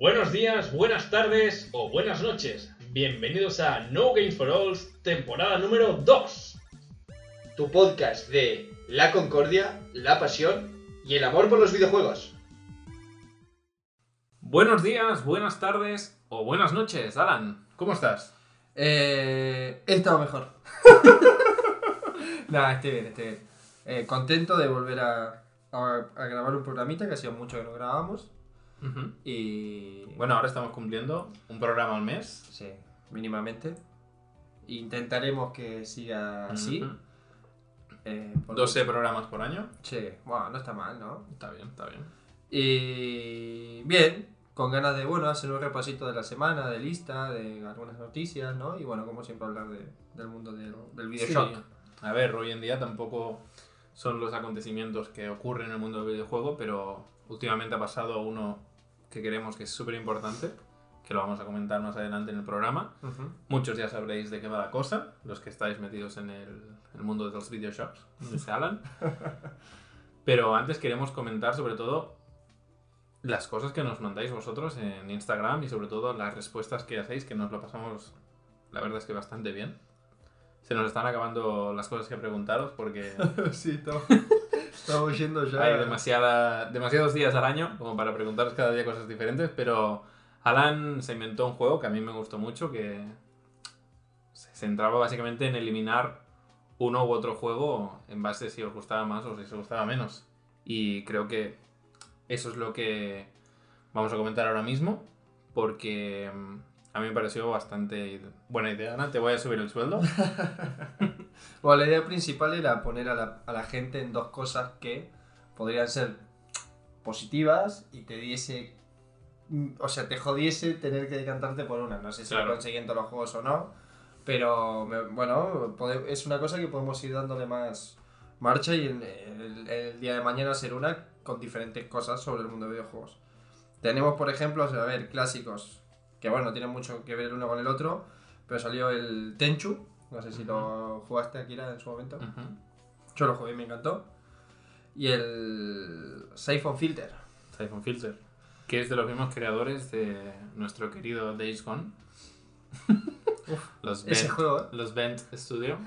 Buenos días, buenas tardes o buenas noches. Bienvenidos a No Games for All, temporada número 2. Tu podcast de la concordia, la pasión y el amor por los videojuegos. Buenos días, buenas tardes o buenas noches, Alan. ¿Cómo estás? Eh, he estado mejor. Nada, estoy bien, estoy bien. Eh, contento de volver a, a- a grabar un programita que hacía mucho que no grabábamos. Y. Bueno, ahora estamos cumpliendo un programa al mes. Sí, mínimamente. Intentaremos que siga así. Ujú. Eh, por- 12 programas por año. Sí, bueno, no está mal, ¿no? Está bien, está bien. Y. Bien, con ganas de, bueno, hacer un repasito de la semana, de lista, de algunas noticias, ¿no? Y bueno, como siempre, hablar de- del mundo del. Sí. A ver, hoy en día tampoco son los acontecimientos que ocurren en el mundo del videojuego, pero últimamente ha pasado uno que queremos que es súper importante, que lo vamos a comentar más adelante en el programa. Ujú. Muchos ya sabréis de qué va la cosa, los que estáis metidos en el, el mundo de los videoshops, dice Alan. Pero antes queremos comentar sobre todo las cosas que nos mandáis vosotros en Instagram y sobre todo las respuestas que hacéis, que nos lo pasamos, la verdad es que bastante bien. Se nos están acabando las cosas que preguntaros porque Sí, estamos, estamos yendo ya. hay demasiada, demasiados días al año como para preguntaros cada día cosas diferentes, pero Alan se inventó un juego que a mí me gustó mucho, que se centraba básicamente en eliminar uno u otro juego en base si os gustaba más o si os gustaba menos. Y creo que eso es lo que vamos a comentar ahora mismo, porque mm, a mí me pareció bastante buena idea. Ana, te voy a subir el sueldo. Bueno, la idea principal era poner a la, a la gente en dos cosas que podrían ser positivas y te diese. O sea, te jodiese tener que decantarte por una. No sé si Claro. lo consiguen todos los juegos o no. Pero bueno, es una cosa que podemos ir dándole más marcha y el, el- el día de mañana hacer una con diferentes cosas sobre el mundo de videojuegos. Tenemos, por ejemplo, a ver, clásicos, que bueno, no tienen mucho que ver el uno con el otro, pero salió el Tenchu, no sé si lo jugaste Akira en su momento. Yo lo jugué y me encantó. Y el Siphon Filter. Siphon Filter, que es de los mismos creadores de nuestro querido Days Gone. los, Ese Bent, juego, ¿eh? los Bent Studio.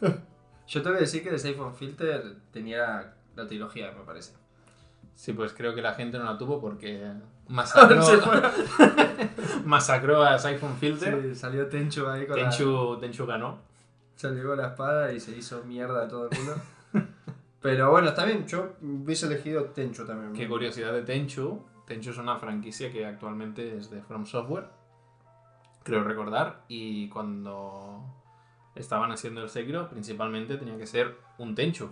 Yo tengo que decir que de Siphon Filter tenía la trilogía, me parece. Sí, pues creo que la gente no la tuvo porque masacró, a Siphon Filter. Sí, salió Tenchu ahí con la, Tenchu, Tenchu ganó. salió la espada y se hizo mierda a todo el mundo. Pero bueno, está bien, yo hubiese elegido Tenchu también. Qué curiosidad de Tenchu. Tenchu es una franquicia que actualmente es de From Software, creo recordar, y cuando estaban haciendo el Sekiro, principalmente tenía que ser un Tenchu,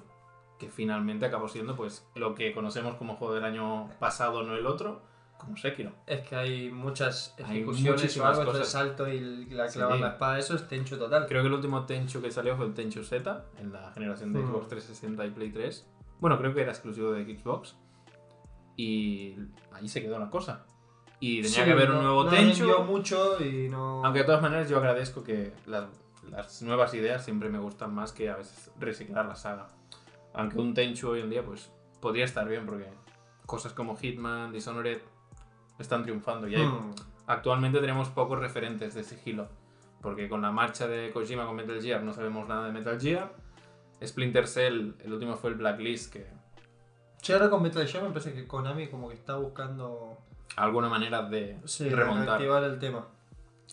que finalmente acabó siendo pues lo que conocemos como juego del año pasado, no el otro, como Sekiro. Es que hay muchas Hay ejecuciones o muchísimas algo, cosas. salto y la clavar Sí. la espada, eso es Tenchu total. Creo que el último Tenchu que salió fue el Tenchu Z, en la generación de Hmm. Xbox 360 y Play 3. Bueno, creo que era exclusivo de Xbox. Y ahí se quedó la cosa. Y tenía Sí, que haber un no- nuevo no Tenchu. mucho y no... Aunque de todas maneras yo agradezco que las, las nuevas ideas siempre me gustan más que a veces reciclar la saga. Aunque un Tenchu hoy en día pues podría estar bien porque cosas como Hitman, Dishonored están triunfando y hay- Hmm. actualmente tenemos pocos referentes de sigilo. Porque con la marcha de Kojima con Metal Gear no sabemos nada de Metal Gear. Splinter Cell, el último fue el Blacklist, que Sí, ahora con Metal Gear me parece que Konami como que está buscando alguna manera de sí, remontar. activar el tema.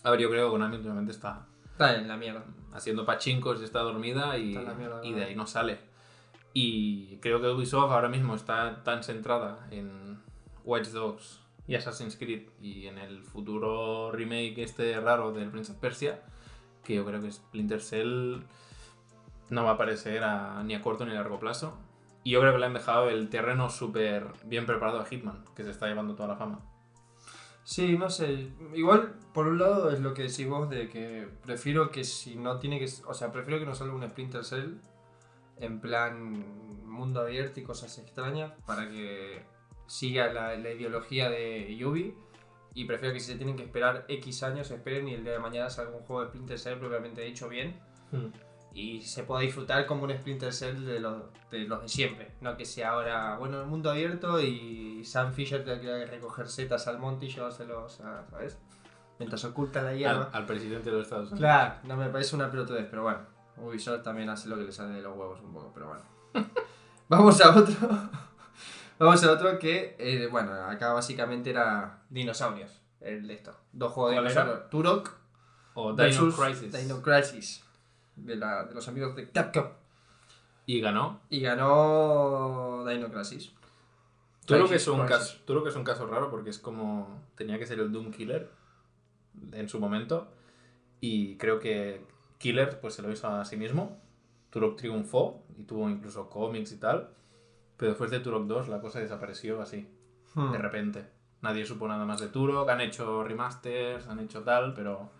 A ver, yo creo que Konami últimamente está Está en la mierda. haciendo pachincos y está dormida y, Está en la mierda, y de ahí no sale. Y creo que Ubisoft ahora mismo está tan centrada en Watch Dogs y Assassin's Creed y en el futuro remake este raro del Prince of Persia que yo creo que Splinter Cell no va a aparecer ni a corto ni a largo plazo. Y yo creo que le han dejado el terreno súper bien preparado a Hitman, que se está llevando toda la fama. Sí, no sé. Igual, por un lado, es lo que decís vos de que prefiero que si no tiene que... O sea, prefiero que no salga un Splinter Cell en plan mundo abierto y cosas extrañas para que siga la, la ideología de Yubi. Y prefiero que si se tienen que esperar X años, esperen y el día de mañana salga un juego de Splinter Cell propiamente dicho bien. y se pueda disfrutar como un Splinter Cell de los de, los de siempre. No que sea ahora, bueno, el mundo abierto y Sam Fisher tenga que recoger setas al monte y llevárselos, a- ¿sabes? Mientras oculta la Al, hierba. al presidente de los Estados Unidos. Claro, no me parece una pelotudez, pero bueno. Ubisoft también hace lo que le sale de los huevos un poco, pero bueno. Vamos a otro. Vamos a otro que, eh, bueno, acá básicamente era dinosaurios. El de esto. Dos juegos de dinosaurios. Turok O Dino Crisis. Dino Crisis. De, la- de los amigos de Capcom. Y ganó. Y ganó Dino Crisis. Crisis, es un caso, que es un caso raro porque es como. Tenía que ser el Doom Killer en su momento. Y creo que Killer pues se lo hizo a sí mismo. Turok triunfó y tuvo incluso cómics y tal. Pero después de Turok 2 la cosa desapareció así, Hmm. de repente. Nadie supo nada más de Turok. Han hecho remasters, han hecho tal, pero.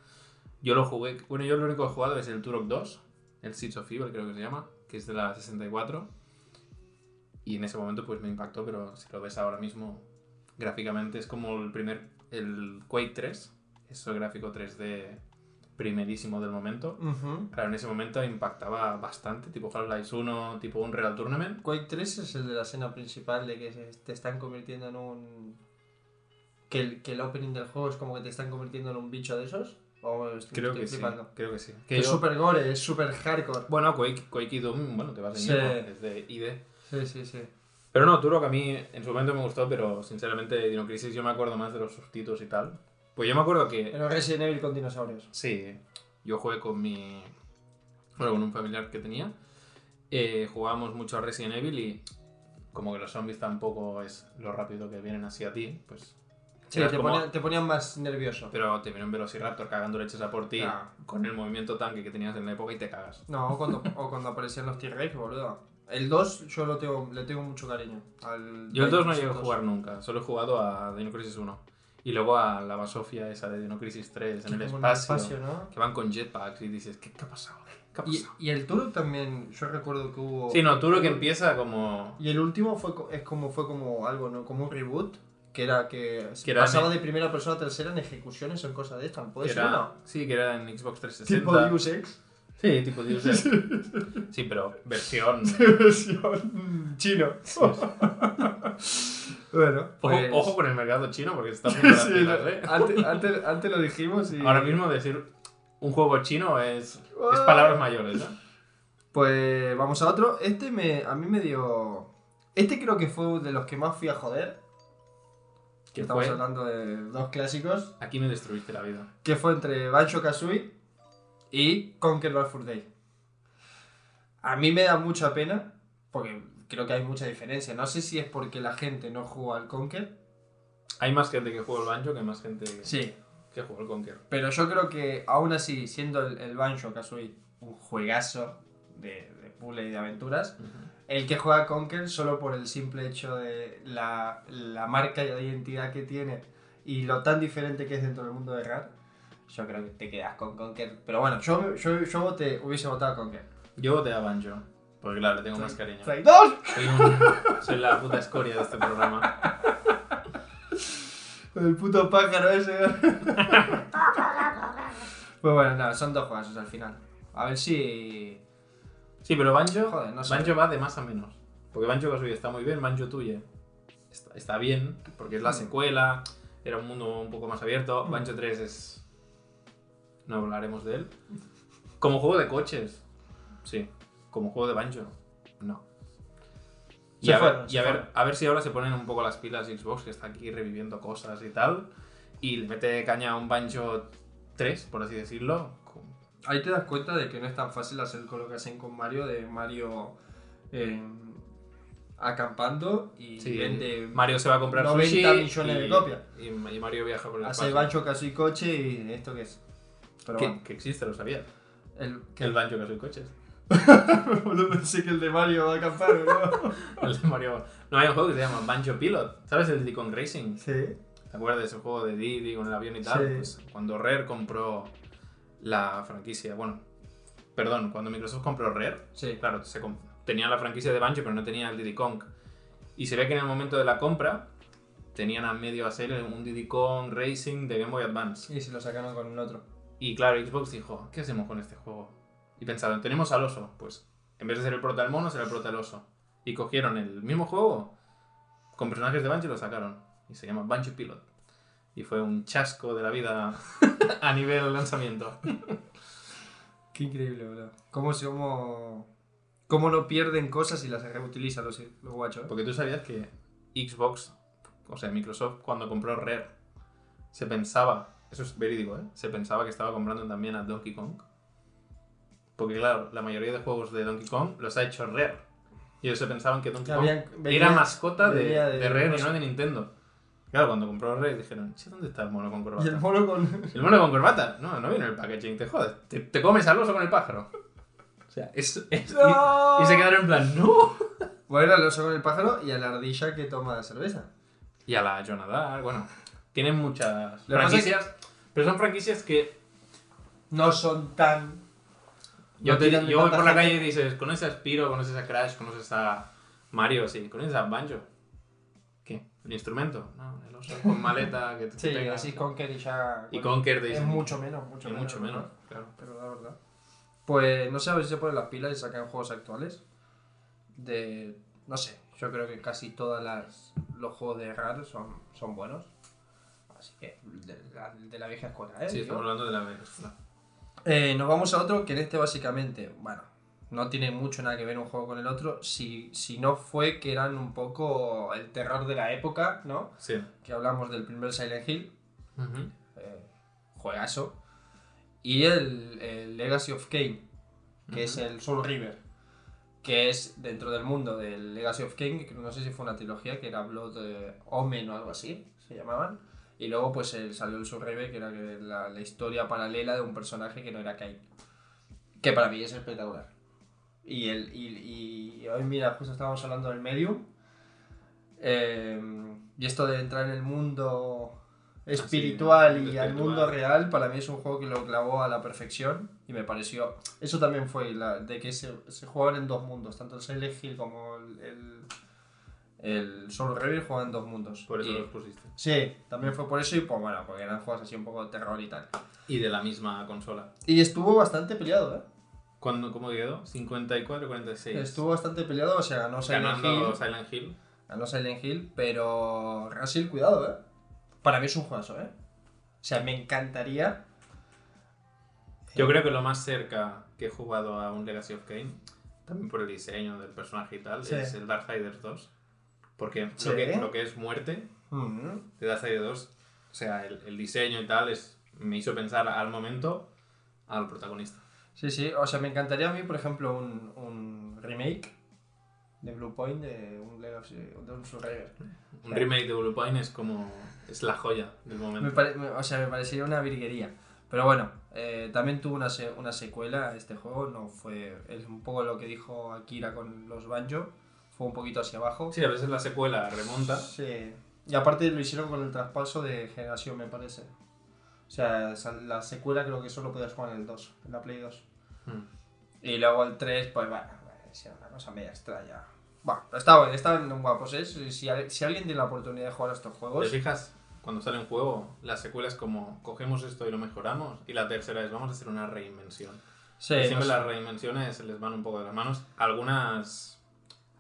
Yo lo jugué. Bueno, yo lo único que he jugado es el Turok 2, el Seeds of Evil creo que se llama, que es de la 64. Y en ese momento pues me impactó, pero si lo ves ahora mismo, gráficamente es como el primer, el Quake 3, es el gráfico 3D primerísimo del momento. Ujú. Claro, en ese momento impactaba bastante, tipo Half-Life 1, tipo un Real Tournament. Quake 3 es el de la escena principal de que se- te están convirtiendo en un. Que el, que el opening del juego es como que te están convirtiendo en un bicho de esos. O estoy- Creo estoy que sí, creo que sí. Que es yo- súper gore, es súper hardcore. Bueno, Quake, Quake y Doom, bueno, te vas en sí. es de ID. Sí, sí, sí. Pero no, Turok a mí en su momento me gustó, pero sinceramente Dino Crisis yo me acuerdo más de los subtítulos y tal. Pues yo me acuerdo que... Pero Resident Evil con dinosaurios. Sí, yo jugué con mi. Bueno, con un familiar que tenía. Eh, jugábamos mucho a Resident Evil y como que los zombies tampoco es lo rápido que vienen así a ti, pues. Sí, te, como- ponían, te ponían más nervioso. Pero te viene un Velociraptor cagando leches a por ti Claro. con el movimiento tanque que tenías en la época y te cagas. No, o cuando, o cuando aparecían los T-Rex, boludo. El 2 yo lo tengo, le tengo mucho cariño. Al Yo el 2 no llegué a jugar nunca, solo he jugado a Dino Crisis 1. Y luego a la basofia esa de Dino Crisis 3 en el espacio, ¿no? Que van con jetpacks y dices, ¿qué, qué ha pasado? ¿Qué ha Y, pasado? y el Turok también, yo recuerdo que hubo... Sí, no, tú lo que empieza como. Y el último fue, es como, fue como algo, ¿no? Como un reboot. Que era que, Que era pasaba en- de primera persona a tercera en ejecuciones o en cosas de estas. ¿Puede ser era-? Sí, que era en Xbox 360. Tipo Deus Ex. Sí, tipo Deus Ex. Sí, pero versión. Versión chino. Bueno, Ojo, pues... ojo con el mercado chino porque se está las Sí, ¿eh? antes, antes, antes lo dijimos y... Ahora mismo decir un juego chino es, es palabras mayores, ¿eh? Pues vamos a otro. Este me, a mí me dio... Este creo que fue de los que más fui a joder. ¿Qué Estamos fue? hablando de dos clásicos. Aquí me destruiste la vida. Que fue entre Banjo Kazooie y Conquer Bad Fur Day. A mí me da mucha pena, porque creo que hay mucha diferencia. No sé si es porque la gente no juega al Conquer. Hay más gente que juega el banjo que más gente Sí. que juega el Conquer. Pero yo creo que aún así, siendo el, el Banjo Kazooie un juegazo de, de puzzle y de aventuras, el que juega Conquer solo por el simple hecho de la, la marca y la identidad que tiene y lo tan diferente que es dentro del mundo de RAR, yo creo que te quedas con Conquer. Pero bueno, yo, yo, yo voté- hubiese votado a Conquer. Yo voté a banjo. Porque claro, le tengo más cariño. ¡Traidor! Soy, un- soy la puta escoria de este programa. El puto pájaro ese. pues bueno, nada, son dos juegos al final. A ver si. Sí, pero banjo, Joder, no sé. banjo va de más a menos. Porque Banjo Kazooie está muy bien, Banjo Tuye está, está bien, porque es la Mm. secuela, era un mundo un poco más abierto. Mm. Banjo 3 es... No hablaremos de él. Como juego de coches, sí. Como juego de Banjo, no. Y, a, fueron, ver, y a, ver, a ver si ahora se ponen un poco las pilas Xbox, que está aquí reviviendo cosas y tal, y le mete caña a un Banjo 3, por así decirlo. con- Ahí te das cuenta de que no es tan fácil hacer colocación con Mario, de Mario eh, acampando y Sí, vende. Mario se va a comprar 90 sushi millones y- de copias. Y, y Mario viaja por el Hace espacio. Bancho Kazooie coche y esto qué es. Pero que, bueno, que existe, lo sabía. el, El Banjo que soy coches. Pensé que el de Mario va a acampar, ¿no? El de Mario. No, hay un juego que se llama Banjo Pilot. ¿Sabes el Diddy Kong Racing? sí. ¿Te acuerdas de ese juego de Diddy con el avión y tal? Sí. Pues cuando Rare compró la franquicia, bueno, perdón, cuando Microsoft compró Rare, Sí. claro, se comp- tenía la franquicia de Banjo, pero no tenía el Diddy Kong. Y se ve que en el momento de la compra tenían a medio hacer un Diddy Kong Racing de Game Boy Advance. Y si lo sacaron con el otro. Y claro, Xbox dijo, ¿qué hacemos con este juego? Y pensaron, tenemos al oso. Pues en vez de ser el prota del mono, será el prota del oso. Y cogieron el mismo juego con personajes de Banjo y lo sacaron. Y se llama Banjo Pilot. Y fue un chasco de la vida a nivel lanzamiento. Qué increíble, bro. ¿Cómo, cómo, cómo no pierden cosas y las reutilizan los, los guachos? ¿eh? Porque tú sabías que Xbox, o sea, Microsoft, cuando compró Rare, se pensaba, eso es verídico, ¿eh? Se pensaba que estaba comprando también a Donkey Kong. Porque claro, la mayoría de juegos de Donkey Kong los ha hecho Rare. Y ellos se pensaban que Donkey Kong Habían- venía- era mascota de, de, de- Rare y no de Nintendo. Claro, cuando compró Rare dijeron, che, ¿dónde está el mono con corbata? Y el mono con... El mono con corbata. No, no viene en el packaging, te jodes. Te, te comes al oso con el pájaro. O sea, es... es- y- ¡No! y, se quedaron en plan, ¡no! Bueno, al oso con el pájaro y a la ardilla que toma cerveza. Y a la Jonadar, bueno. Tienen muchas franquicias. Pero son franquicias que No son tan... yo, te, yo voy por la calle y dices, ¿conoces a Spiro? ¿Conoces a Crash? ¿Conoces a Mario? Sí. ¿Conoces a Banjo? ¿Qué? ¿El instrumento? No, el oso con maleta que te Sí, pega. así Conker y ya... Y Conker te Es dicen. mucho menos, mucho y menos. mucho menos, ¿no? claro. Pero la verdad. Pues no sé a ver si se ponen las pilas y sacan juegos actuales. De. No sé, yo creo que casi todos los juegos de RAR son, son buenos. Así que, de la, de la vieja escuela, ¿eh? Sí, estamos hablando de la escuela. Eh, nos vamos a otro que en este básicamente, bueno, no tiene mucho nada que ver un juego con el otro. Si, si no fue que eran un poco el terror de la época, ¿no? Sí. Que hablamos del primer Silent Hill, Ujú. eh, juegazo. Y el, el Legacy of Kane, que es Ujú. el Soul River, que es dentro del mundo del Legacy of Kane, que no sé si fue una trilogía, que era Blood eh, Omen o algo así, se llamaban. Y luego pues el- salió el Soul River, que era la, la historia paralela de un personaje que no era Kane. Que para mí es espectacular. Y, el, y, y hoy, mira, justo estábamos hablando del Medium. eh, y esto de entrar en el mundo espiritual y al mundo real, para mí es un juego que lo clavó a la perfección. Y me pareció. Eso también fue la, de que se, se jugaban en dos mundos, tanto el Silent Hill como el. el el Soul jugaban en dos mundos. Por eso Y- los pusiste. Sí, también fue por eso y pues bueno, porque eran juegos así un poco de terror y tal. Y de la misma consola. Y estuvo bastante peleado, ¿eh? ¿Cuándo, ¿Cómo quedó? 54 46. Estuvo bastante peleado, o sea, ganó Silent ganando Hill. Silent Hill. Ganó Silent Hill, pero Resident cuidado, ¿eh? Para mí es un juegazo, ¿eh? O sea, me encantaría. Yo creo que lo más cerca que he jugado a un Legacy of Kane, también por el diseño del personaje y tal, Sí. es el Darksiders 2. Porque Sí. lo, que, lo que es muerte de Darksiders 2, o sea, el, el diseño y tal, es, me hizo pensar al momento al protagonista. Sí, sí, o sea, me encantaría a mí, por ejemplo, un, un remake de Blue Point de un Legacy, de un Survivor. Un remake de Blue Point es como. es la joya del Me momento. pare- me- o sea, me parecería una virguería. Pero bueno, eh, también tuvo una, una secuela a este juego, no fue... Es un poco lo que dijo Akira con los Banjo, fue un poquito hacia abajo. Sí, a veces la secuela remonta. Sí. Y aparte lo hicieron con el traspaso de generación, me parece. O sea, la secuela creo que solo podías jugar en el 2, en la Play 2. Hmm. Y luego el 3, pues bueno, es una cosa media extraña. Bueno, estaban, estaban guapos, ¿eh? Si, si al- si alguien tiene la oportunidad de jugar a estos ¿Te juegos, fijas? Cuando sale un juego, la secuela es como cogemos esto y lo mejoramos. Y la tercera es vamos a hacer una reinvención. sí, Y no siempre sé. las reinvenciones les van un poco de las manos. Algunas.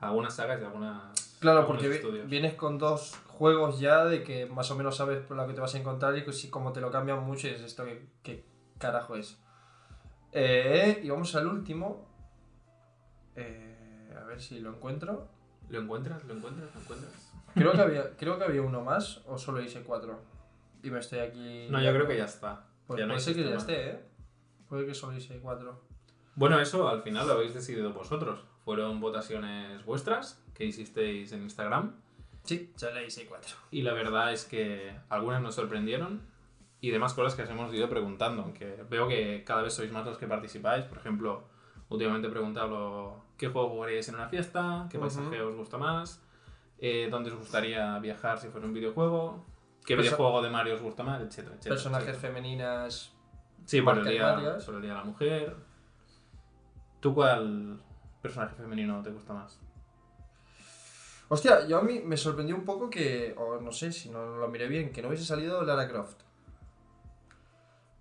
Algunas sagas y algunas. Claro, porque estudios. vienes con dos juegos ya de que más o menos sabes por lo que te vas a encontrar y que si como te lo cambian mucho es esto que, carajo es. Eh, y vamos al último. Eh, a ver si lo encuentro. ¿Lo encuentras? ¿Lo encuentras? ¿Lo encuentras? Creo que había, creo que había uno más o solo hice cuatro. Y me estoy aquí. No, yo creo que ya está. Pues Ya no puede ser que ya esté, ¿eh? Puede que solo hice cuatro. Bueno, eso al final lo habéis decidido vosotros. Fueron votaciones vuestras que hicisteis en Instagram. Sí, solo hice cuatro. Y la verdad es que algunas nos sorprendieron y demás cosas que os hemos ido preguntando. Aunque veo que cada vez sois más los que participáis. Por ejemplo, últimamente he preguntado qué juego jugaríais en una fiesta, qué paisaje os gusta más, eh, dónde os gustaría viajar si fuera un videojuego, qué Perso- videojuego de Mario os gusta más, etcétera, etcétera. Personajes etcétera. femeninas. Sí, por el, día, por el día de la mujer. ¿Tú cuál personaje femenino te gusta más? Hostia, yo a mí me sorprendió un poco que, o no sé si no lo miré bien, que no hubiese salido Lara Croft.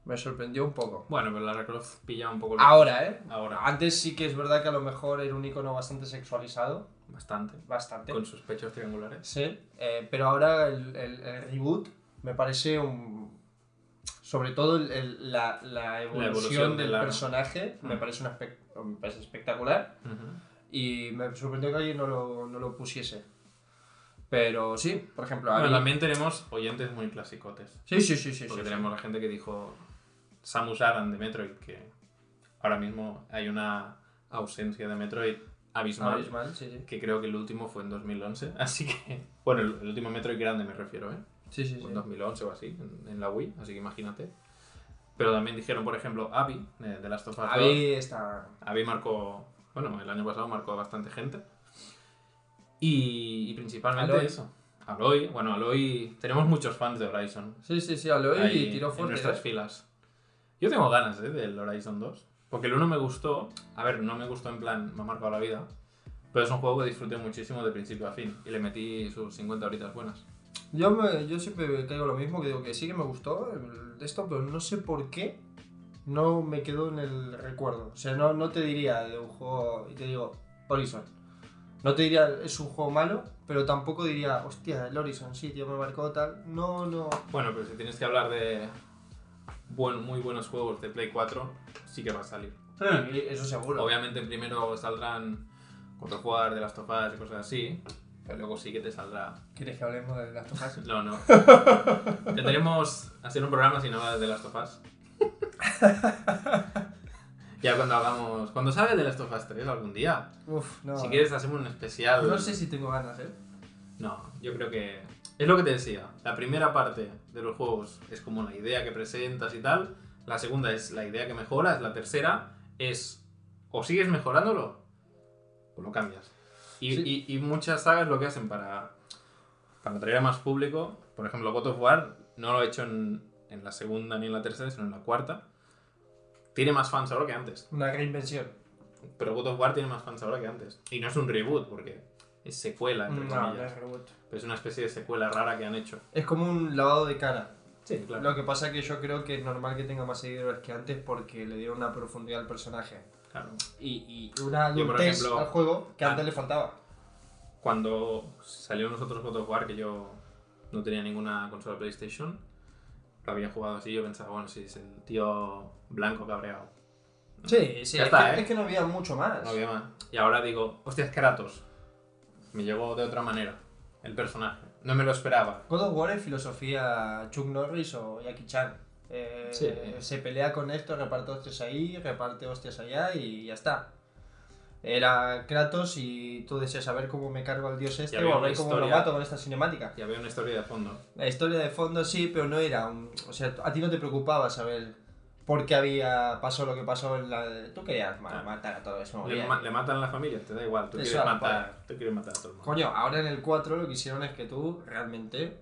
Me sorprendió un poco. Bueno, pero Lara Croft pilla un poco... Ahora, ¿eh? Ahora. Antes sí que es verdad que a lo mejor era un icono bastante sexualizado. Bastante. Bastante. Con sus pechos triangulares. Sí, eh, pero ahora el, el- el reboot me parece un. Sobre todo el- la, la evolución, evolución de del personaje me Mm. parece, una espec- me parece espectacular Ujú. y me sorprendió que alguien no lo, no lo pusiese. Pero sí, por ejemplo, Bueno, mí- también tenemos oyentes muy clasicotes. Sí, sí, sí, sí. Porque sí, tenemos la gente que dijo Samus Aran de Metroid, que ahora mismo hay una ausencia de Metroid sí. abismal. Abismal, sí, sí. Que creo que el último fue en 2011. Así que, bueno, el, último Metroid grande me refiero, ¿eh? Sí, sí, Fue sí. en 2011 o así, en, en la Wii, así que imagínate. Pero también dijeron, por ejemplo, Abby, de, de Last of Us 2. Ahí está. Abby marcó, bueno, el año pasado marcó a bastante gente. Y, y principalmente Aloy. eso. Aloy, bueno, Aloy, tenemos muchos fans de Horizon. Sí, sí, sí, Aloy ahí tiró en fuerte. nuestras ¿eh? filas. Yo tengo ganas ¿eh? del Horizon 2. Porque el 1 me gustó. A ver, no me gustó en plan, me ha marcado la vida. Pero es un juego que disfruté muchísimo de principio a fin. Y le metí sus 50 horitas buenas. Yo, me, yo siempre caigo lo mismo, que digo que sí que me gustó el esto, pero no sé por qué no me quedó en el recuerdo. O sea, no, no te diría de un juego, y te digo, Horizon. No te diría es un juego malo, pero tampoco diría, hostia, el Horizon, sí, tío, me marcó tal. No, no. Bueno, pero si tienes que hablar de buen, muy buenos juegos de Play 4, sí que va a salir. Y Eso seguro. Obviamente primero saldrán God of War, de Last of Us y cosas así. Pero luego sí que te saldrá. ¿Quieres que hablemos de las tofas? No, no. Tendremos hacer un programa sin hablar de Last of Us. ya cuando hagamos. Cuando salga de Last of Us 3 algún día. Uf, no. Si quieres hacemos un especial. No sé si tengo ganas, ¿eh? No, yo creo que. Es lo que te decía. La primera parte de los juegos es como la idea que presentas y tal. La segunda es la idea que mejoras. La tercera es. O sigues mejorándolo o lo cambias. Y, Sí. y- y muchas sagas lo que hacen para. Para atraer a más público. Por ejemplo, God of War no lo he hecho en, en la segunda ni en la tercera, sino en la cuarta. Tiene más fans ahora que antes. Una reinvención. Pero God of War tiene más fans ahora que antes. Y no es un reboot, porque es secuela, entre No, no es reboot. Pero es una especie de secuela rara que han hecho. Es como un lavado de cara. Sí, claro. Lo que pasa es que yo creo que es normal que tenga más seguidores que antes porque le dieron una profundidad al personaje. Claro. Y, y una Yo, adultez ejemplo, al juego que ah, antes le faltaba. Cuando salió nosotros God of War, que yo no tenía ninguna consola PlayStation, lo había jugado así, yo pensaba, bueno, sí, es el tío blanco cabreado. Sí, sí, Ya es, está, que, ¿eh? es que no había mucho más. No había más. Y ahora digo, hostia, es Kratos. Me llegó de otra manera el personaje. No me lo esperaba. God of War es filosofía Chuck Norris o Jackie Chan. Eh, Sí. Se pelea con esto, reparte hostias ahí, reparte hostias allá y ya está. Era Kratos y tú deseas saber cómo me cargo al dios este o a ver cómo lo mato con esta cinemática. Y había una historia de fondo. La historia de fondo sí, pero no era un... O sea, a ti no te preocupaba saber por qué había pasó lo que pasó en la... Tú querías ma- Claro. matar a todo eso. Le, ma- le matan a la familia, te da igual. Tú Eso quieres, matar, tú quieres matar a todo el mundo. Coño, ahora en el 4 lo que hicieron es que tú realmente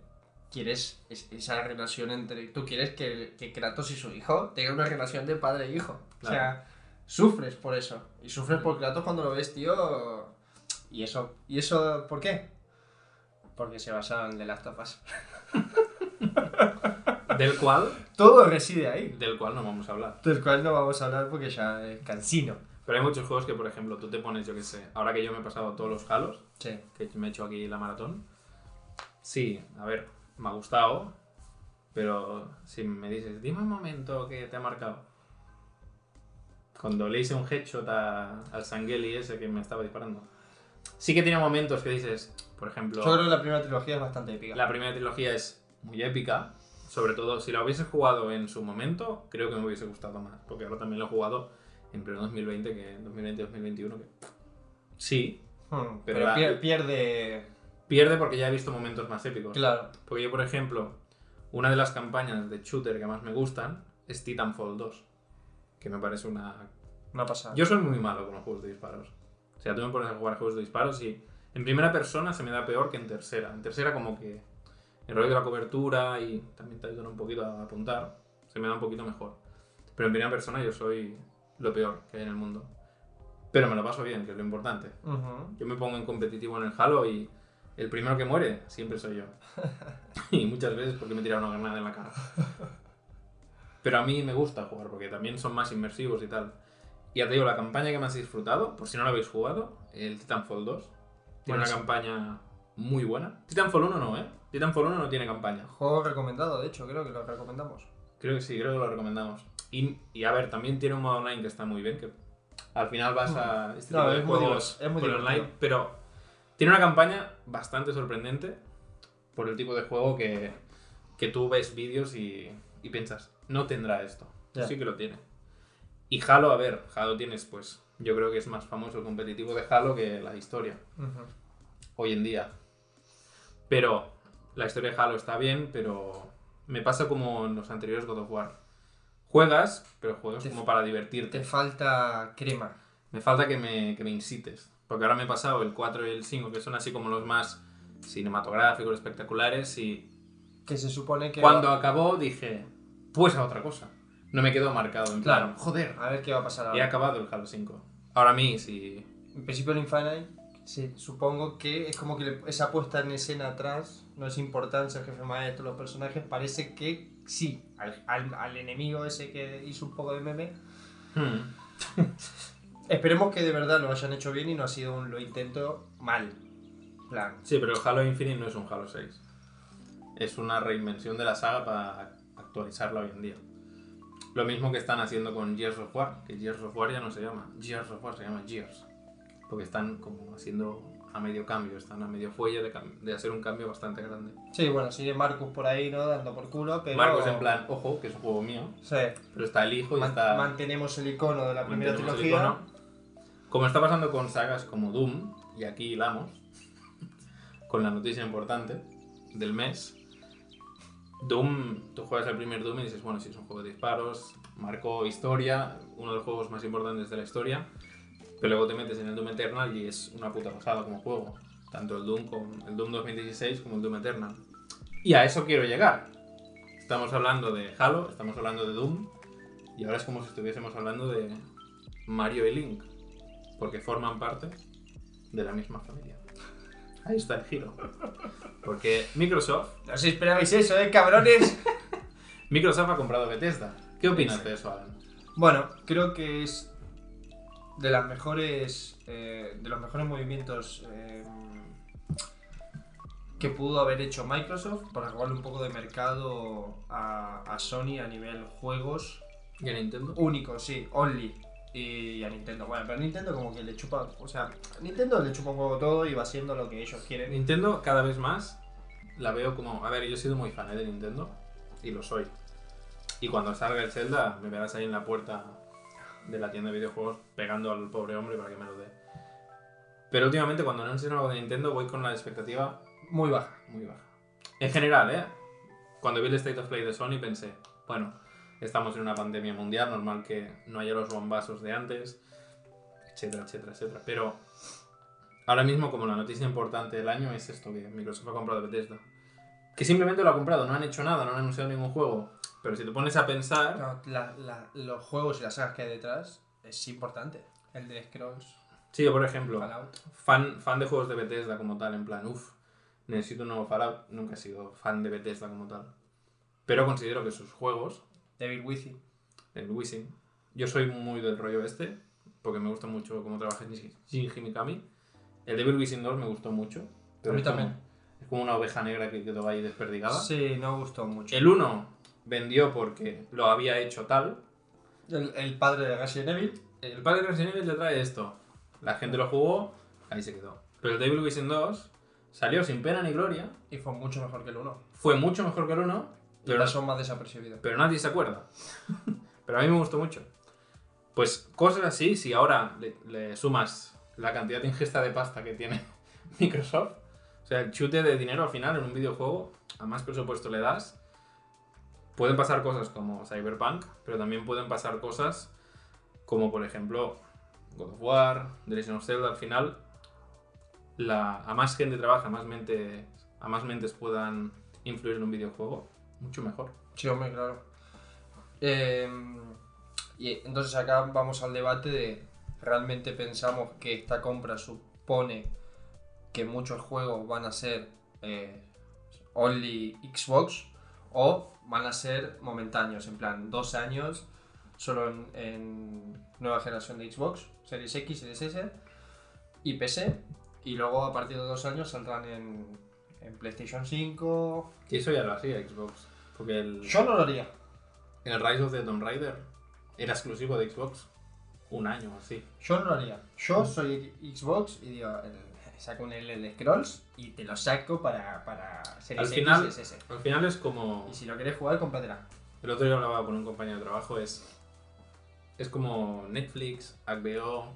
quieres es- esa relación entre... Tú quieres que, que Kratos y su hijo tengan una relación de padre e hijo. O sea, sufres por eso. Y sufres por Kratos cuando lo ves, tío... ¿Y eso, ¿Y eso por qué? Porque se basaron Last of Us. Del cual, Todo reside ahí. del cual no vamos a hablar. Del cual no vamos a hablar porque ya es cansino. Pero hay muchos juegos que, por ejemplo, tú te pones, yo qué sé, ahora que yo me he pasado todos los Halos, Sí. que me he hecho aquí la maratón. Sí, a ver, me ha gustado, pero si me dices, dime un momento que te ha marcado. Cuando le hice un headshot a- al Sangeli ese que me estaba disparando. Sí que tiene momentos que dices, por ejemplo, Yo creo que la primera trilogía es bastante épica. la primera trilogía es muy épica. Sobre todo, si la hubiese jugado en su momento, creo que me hubiese gustado más. Porque ahora también lo he jugado en pleno 2020, que 2020-2021, que sí, Hmm, Pero pero la- pierde... pierde porque ya he visto momentos más épicos. Claro. Porque yo, por ejemplo, una de las campañas de shooter que más me gustan es Titanfall 2. Que me parece una... Una pasada. Yo soy muy malo con los juegos de disparos. O sea, tú me pones a jugar juegos de disparos y en primera persona se me da peor que en tercera. En tercera como que el rollo de la cobertura y también te ayudan un poquito a apuntar, se me da un poquito mejor. Pero en primera persona yo soy lo peor que hay en el mundo. Pero me lo paso bien, que es lo importante. Ujú. Yo me pongo en competitivo en el Halo y el primero que muere siempre soy yo. y muchas veces porque me he tirado una granada en la cara. Pero a mí me gusta jugar porque también son más inmersivos y tal. Y ya te digo, la campaña que más he disfrutado, por si no la habéis jugado, el Titanfall 2. Tiene una campaña muy buena. Titanfall 1 no, ¿eh? Titanfall 1 no tiene campaña. Juego recomendado, de hecho, creo que lo recomendamos. Creo que sí, creo que lo recomendamos. Y, y a ver, también tiene un modo online que está muy bien, que al final vas a este Mm. No, tipo de es muy juegos por online, pero tiene una campaña bastante sorprendente por el tipo de juego que, que tú ves vídeos y, y piensas, no tendrá esto. Ya. Sí que lo tiene. Y Halo, a ver, Halo tienes, pues, yo creo que es más famoso el competitivo de Halo que la historia, hoy en día. Pero la historia de Halo está bien, pero me pasa como en los anteriores God of War. Juegas, pero juegas Te- como para divertirte. Te falta crema. Me falta que me, que me incites. Porque ahora me he pasado el 4 y el 5, que son así como los más cinematográficos, espectaculares, y Que se supone que. cuando acabó dije, pues a otra cosa. No me quedó marcado en plan, Claro. joder, A ver qué va a pasar he ahora. acabado el Halo 5. Ahora a mí, si... En principio, el Infinite, sí, supongo que es como que esa puesta en escena atrás no es importante, el jefe maestro, los personajes, parece que sí. Al, al- al enemigo ese que hizo un poco de meme. Hmm. Esperemos que de verdad lo hayan hecho bien y no ha sido un lo intento mal. Plan. Sí, pero el Halo Infinite no es un Halo 6. Es una reinvención de la saga para actualizarla hoy en día. Lo mismo que están haciendo con Gears of War, que Gears of War ya no se llama Gears of War, se llama Gears. Porque están como haciendo a medio cambio, están a medio fuelle de, de hacer un cambio bastante grande. Sí, bueno, sigue Marcus por ahí, ¿no? Dando por culo, pero. Marcos en plan, ojo, que es un juego mío, Sí. pero está el hijo y Man- está... Mantenemos el icono de la primera mantenemos trilogía. Como está pasando con sagas como Doom, y aquí hilamos, con la noticia importante del mes. Doom, tú juegas el primer Doom y dices, bueno, sí, es un juego de disparos, marcó historia, uno de los juegos más importantes de la historia, pero luego te metes en el Doom Eternal y es una puta pasada como juego, tanto el Doom, con, el Doom 2016 como el Doom Eternal. Y a eso quiero llegar. Estamos hablando de Halo, estamos hablando de Doom, y ahora es como si estuviésemos hablando de Mario y Link, porque forman parte de la misma familia. Ahí está el giro. Porque Microsoft, No os esperabais eso, ¿eh, cabrones? Microsoft ha comprado Bethesda. ¿Qué opinas de eso, Alan? bueno, creo que es de las mejores. eh, de los mejores movimientos. eh, que pudo haber hecho Microsoft para robarle un poco de mercado a, a Sony a nivel juegos ¿Y a Nintendo? únicos, sí, only. Y a Nintendo, bueno, pero Nintendo como que le chupa, o sea, Nintendo le chupa un poco todo y va haciendo lo que ellos quieren. Nintendo cada vez más la veo como... A ver, yo he sido muy fan ¿eh? de Nintendo y lo soy. Y cuando salga el Zelda me verás ahí en la puerta de la tienda de videojuegos pegando al pobre hombre para que me lo dé. Pero últimamente cuando no enseñan algo de Nintendo voy con la expectativa Muy baja. muy baja. En general, ¿eh? Cuando vi el State of Play de Sony pensé, bueno, estamos en una pandemia mundial, normal que no haya los bombazos de antes, etcétera, etcétera, etcétera. Pero ahora mismo como la noticia importante del año es esto, que Microsoft ha comprado Bethesda. Que simplemente lo ha comprado, no han hecho nada, no han anunciado ningún juego. Pero si te pones a pensar, No, la- la- los juegos y las sagas que hay detrás es importante. El de Scrolls, sí, yo por ejemplo, fan, fan de juegos de Bethesda como tal, en plan, uff, necesito un nuevo Fallout, nunca he sido fan de Bethesda como tal. Pero considero que sus juegos David Withy. el Wisin. Yo soy muy del rollo este, porque me gusta mucho cómo trabaja Shin- Shinji Mikami. El Devil Within 2 me gustó mucho. pero A mí es como- también. es como una oveja negra que quedó ahí desperdigada. Sí, no gustó mucho. El 1 vendió porque lo había hecho tal. El, el padre de Resident Evil. El padre de Resident Evil te trae esto. La gente lo jugó, ahí se quedó. Pero el Devil Within 2 salió sin pena ni gloria. Y fue mucho mejor que el 1. Fue mucho mejor que el 1, Pero pasó más desapercibido. pero nadie se acuerda. pero a mí me gustó mucho. Pues cosas así, si ahora le, le sumas la cantidad de ingesta de pasta que tiene Microsoft, o sea, el chute de dinero al final en un videojuego, a más presupuesto le das, pueden pasar cosas como Cyberpunk, pero también pueden pasar cosas como, por ejemplo, God of War, The Legend of Zelda, al final, la, a más gente trabaja, a más, mente, a más mentes puedan influir en un videojuego, mucho mejor. Sí, hombre, claro. Eh, y entonces acá vamos al debate de realmente pensamos que esta compra supone que muchos juegos van a ser eh, only Xbox O van a ser momentáneos, en plan, dos años solo en, en nueva generación de Xbox, Series X, Series S y PC. Y luego a partir de dos años saldrán en, en PlayStation 5. Y eso ya lo hacía Xbox. Porque el, Yo no lo haría. el Rise of the Tomb Raider era exclusivo de Xbox. Un año así. Yo no lo haría. Yo soy Xbox y digo, el- saco un LL Scrolls y te lo saco para, para Series Al X final- y SS. Al final es como. Y si lo querés jugar, cómpratela. El otro día hablaba con un compañero de trabajo, es. Es como Netflix, HBO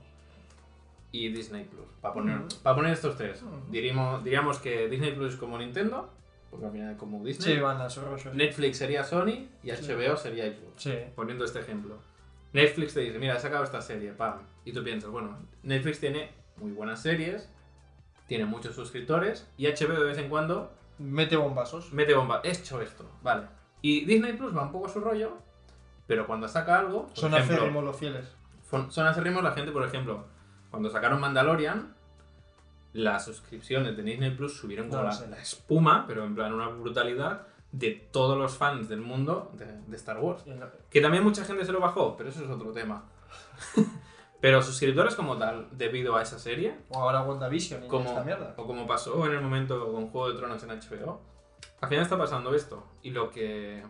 y Disney Plus. Para poner, Mm. para poner estos tres. Mm. Diríamos, diríamos que Disney Plus es como Nintendo, porque al final como Disney. Sí, van a su rollo. Netflix sería Sony y Sí. HBO sería Xbox. Sí. Poniendo este ejemplo. Netflix te dice, mira, he sacado esta serie, pam. Y tú piensas, bueno, Netflix tiene muy buenas series, tiene muchos suscriptores y HBO de vez en cuando Mete bombazos. mete bomba. He hecho esto, vale. Y Disney Plus va un poco a su rollo, pero cuando saca algo, por Son ejemplo, aférrimos los fieles. son acérrimos la gente, por ejemplo, cuando sacaron Mandalorian, las suscripciones de Disney Plus subieron como No la, la espuma, pero en plan una brutalidad de todos los fans del mundo de, de Star Wars. Que también mucha gente se lo bajó, pero eso es otro tema. pero suscriptores como tal, debido a esa serie, O ahora WandaVision y como, esta mierda. o como pasó en el momento con Juego de Tronos en HBO, al final está pasando esto. Y lo que,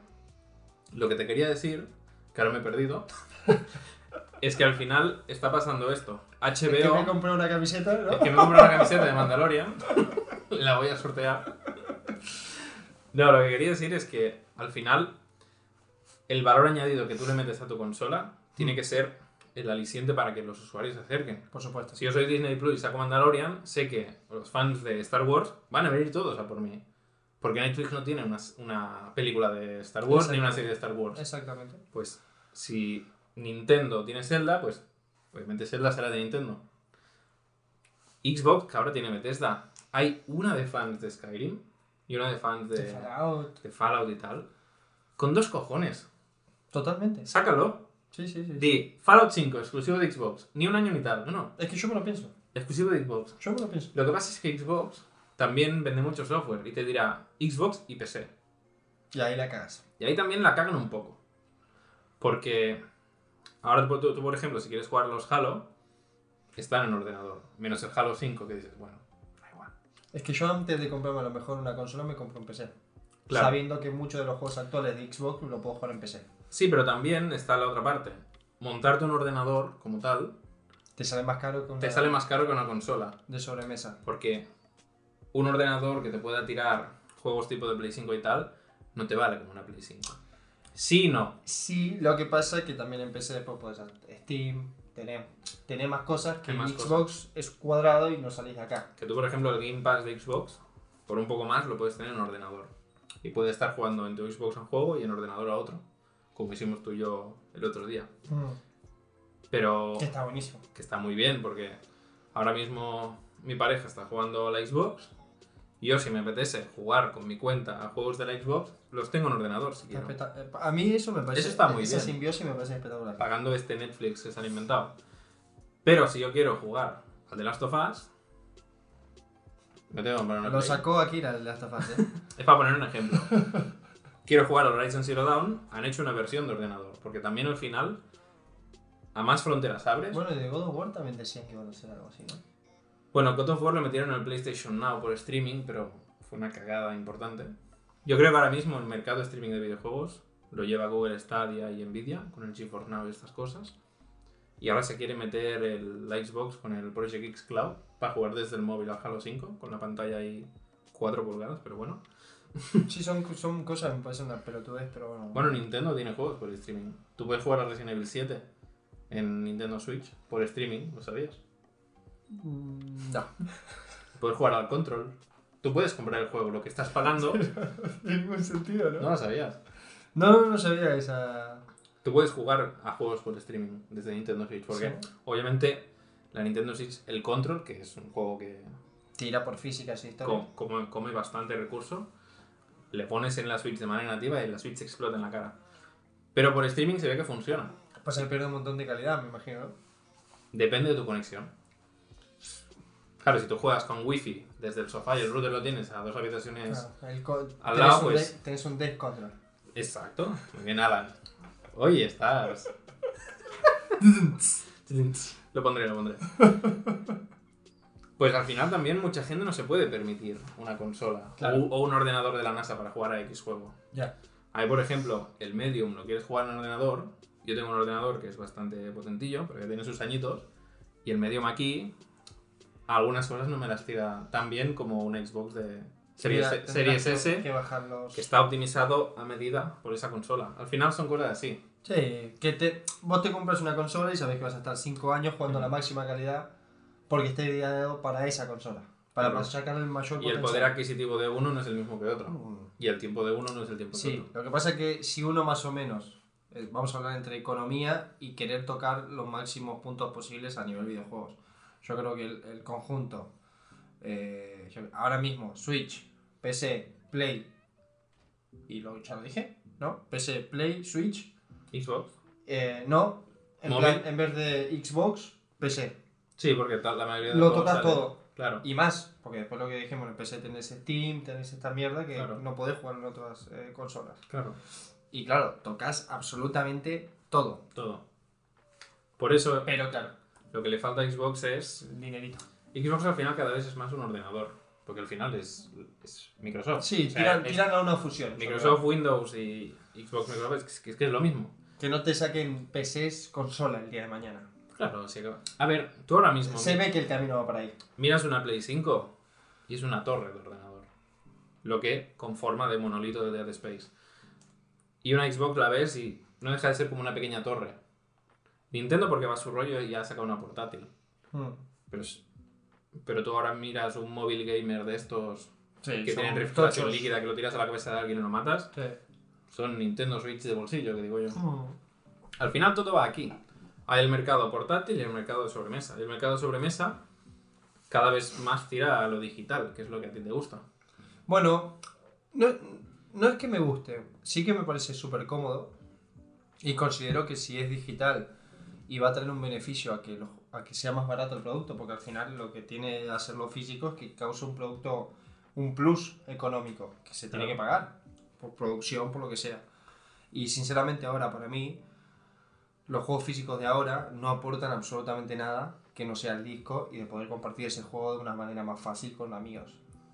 lo que te quería decir, que ahora me he perdido, es que al final está pasando esto. Es que me HBO, compré una camiseta, ¿no? es que me compré una camiseta de Mandalorian, la voy a sortear. No, lo que quería decir es que al final el valor añadido que tú le metes a tu consola tiene que ser el aliciente para que los usuarios se acerquen. Por supuesto. Si yo soy Disney Plus y saco Mandalorian, sé que los fans de Star Wars van a venir todos a por mí. Porque Netflix no tiene una, una película de Star Wars ni una serie de Star Wars. Exactamente. Pues si Nintendo tiene Zelda, pues obviamente Zelda será de Nintendo. Xbox, que ahora tiene Bethesda. Hay una de fans de Skyrim y una de fans de, De Fallout. de Fallout y tal. Con dos cojones. Totalmente. Sácalo. Sí, sí, sí. Di Fallout 5, exclusivo de Xbox. Ni un año ni tal. No, no. Es que yo me lo pienso. Exclusivo de Xbox. Yo me lo pienso. Lo que pasa es que Xbox también vende mucho software y te dirá Xbox y PC. Y ahí la cagas. Y ahí también la cagan un poco. Porque ahora tú, tú, por ejemplo, si quieres jugar los Halo, están en ordenador. Menos el Halo 5 que dices, bueno, da igual. Es que yo antes de comprarme a lo mejor una consola me compré un PC. Claro. Sabiendo que muchos de los juegos actuales de Xbox lo puedo jugar en PC. Sí, pero también está la otra parte. Montarte un ordenador como tal Te sale más caro que una te sale más caro que una consola. de sobremesa. Porque un ordenador que te pueda tirar juegos tipo de Play 5 y tal, no te vale como una Play 5. Sí, no. Sí, lo que pasa es que también en PC después puedes hacer Steam, tener, tener más cosas que más Xbox es cuadrado y no salís de acá. Que tú, por ejemplo, el Game Pass de Xbox, por un poco más, lo puedes tener en ordenador. Y puedes estar jugando en tu Xbox a un juego y en ordenador a otro. Como hicimos tú y yo el otro día. Pero Que está buenísimo. que está muy bien porque ahora mismo mi pareja está jugando a la Xbox. Yo, si me apetece jugar con mi cuenta a juegos de la Xbox, los tengo en ordenador si quiero. eh, A mí eso me parece. Eso está muy esa bien. simbiosis me parece espectacular. Pagando este Netflix que se han inventado. Pero si yo quiero jugar al The Last of Us, me tengo que comprar una Lo Play. sacó Akira el Last of Us, ¿eh? Es para poner un ejemplo. Quiero jugar al Horizon Zero Dawn, han hecho una versión de ordenador, porque también al final, a más fronteras abres. Bueno, bueno, y de God of War también decían que iban a hacer algo así, ¿no? God of War lo metieron en el PlayStation Now por streaming, pero fue una cagada importante. Yo creo que ahora mismo el mercado de streaming de videojuegos lo lleva Google Stadia y Nvidia con el GeForce Now y estas cosas. Y ahora se quiere meter el, la Xbox con el Project X Cloud para jugar desde el móvil al Halo 5 con la pantalla ahí 4 pulgadas, pero bueno. Sí, son, son cosas, me parecen una pelotudez, pero bueno. Bueno, Nintendo tiene juegos por streaming. Tú puedes jugar a Resident Evil 7 en Nintendo Switch por streaming, ¿lo sabías? Mm, No. Puedes jugar al Control. Tú puedes comprar el juego, lo que estás pagando, ningún sentido, no lo sabías. No, no, no sabía esa. Tú puedes jugar a juegos por streaming desde Nintendo Switch, porque Sí. obviamente la Nintendo Switch, el Control, que es un juego que Tira por físicas y historia. co- come, come bastante recurso, le pones en la Switch de manera nativa y la Switch explota en la cara. Pero por streaming se ve que funciona. Pues se pierde un montón de calidad, me imagino, ¿no? Depende de tu conexión. Claro, si tú juegas con wifi desde el sofá y el router lo tienes a dos habitaciones. Claro, Al lado, pues- de- tenés un desk control. Exacto. Muy bien, Alan. Oye, estás. lo pondré, lo pondré. Pues al final también mucha gente no se puede permitir una consola Claro. o, o un ordenador de la NASA para jugar a X juego. Ya. Ahí, por ejemplo, el Medium lo quieres jugar en un ordenador. Yo tengo un ordenador que es bastante potentillo, pero que tiene sus añitos. Y el Medium aquí, algunas cosas no me las tira tan bien como un Xbox de Series, Tendrás Series S, Que que está optimizado a medida por esa consola. Al final son cosas así. Sí, que te, vos te compras una consola y sabes que vas a estar 5 años jugando a la máxima calidad porque está ideado para esa consola. Para Claro. sacar el mayor Y el poder adquisitivo de uno no es el mismo que otro. Mm. Y el tiempo de uno no es el tiempo de Sí, otro. lo que pasa es que si uno más o menos, eh, vamos a hablar entre economía y querer tocar los máximos puntos posibles a nivel videojuegos. Yo creo que el, el conjunto, eh, yo- ahora mismo, Switch, PC, Play, y lo, ya lo dije, ¿no? PC, Play, Switch, Xbox. eh, no, en, Móvil. plan, en vez de Xbox, PC. Sí, porque tal- la mayoría de Lo juegos tocas todo. Claro. Y más, porque después lo que dijimos, en PC tenés Steam, tenés esta mierda que Claro. no podés jugar en otras eh, consolas. Claro. Y claro, tocas absolutamente todo. Todo. Por eso, Pero claro, lo que le falta a Xbox es. dinerito. Xbox al final cada vez es más un ordenador. Porque al final es, es Microsoft. Sí, O sea, tiran, es tiran a una fusión. Microsoft, Windows y Xbox Microsoft es que, es que es lo mismo. Que no te saquen PCs consola el día de mañana. Claro, sí que- A ver, tú ahora mismo Se ve que el camino va para ahí. miras una Play 5 y es una torre de ordenador. Lo que con forma de monolito de Dead Space. Y una Xbox la ves y no deja de ser como una pequeña torre. Nintendo porque va a su rollo y ya ha sacado una portátil. Mm. Pero, pero tú ahora miras un móvil gamer de estos Sí, que tienen refrigeración líquida, que lo tiras a la cabeza de alguien y lo matas. Sí. Son Nintendo Switch de bolsillo, que digo yo. Mm. Al final todo va aquí. Hay el mercado portátil y el mercado de sobremesa. Y el mercado de sobremesa cada vez más tira a lo digital, que es lo que a ti te gusta. Bueno, no, no es que me guste, sí que me parece súper cómodo y considero que si es digital y va a traer un beneficio a que, lo- a que sea más barato el producto, porque al final lo que tiene de hacerlo físico es que causa un producto, un plus económico que se tiene Claro. que pagar por producción, por lo que sea. Y sinceramente ahora para mí los juegos físicos de ahora no aportan absolutamente nada que no sea el disco y de poder compartir ese juego de una manera más fácil con amigos.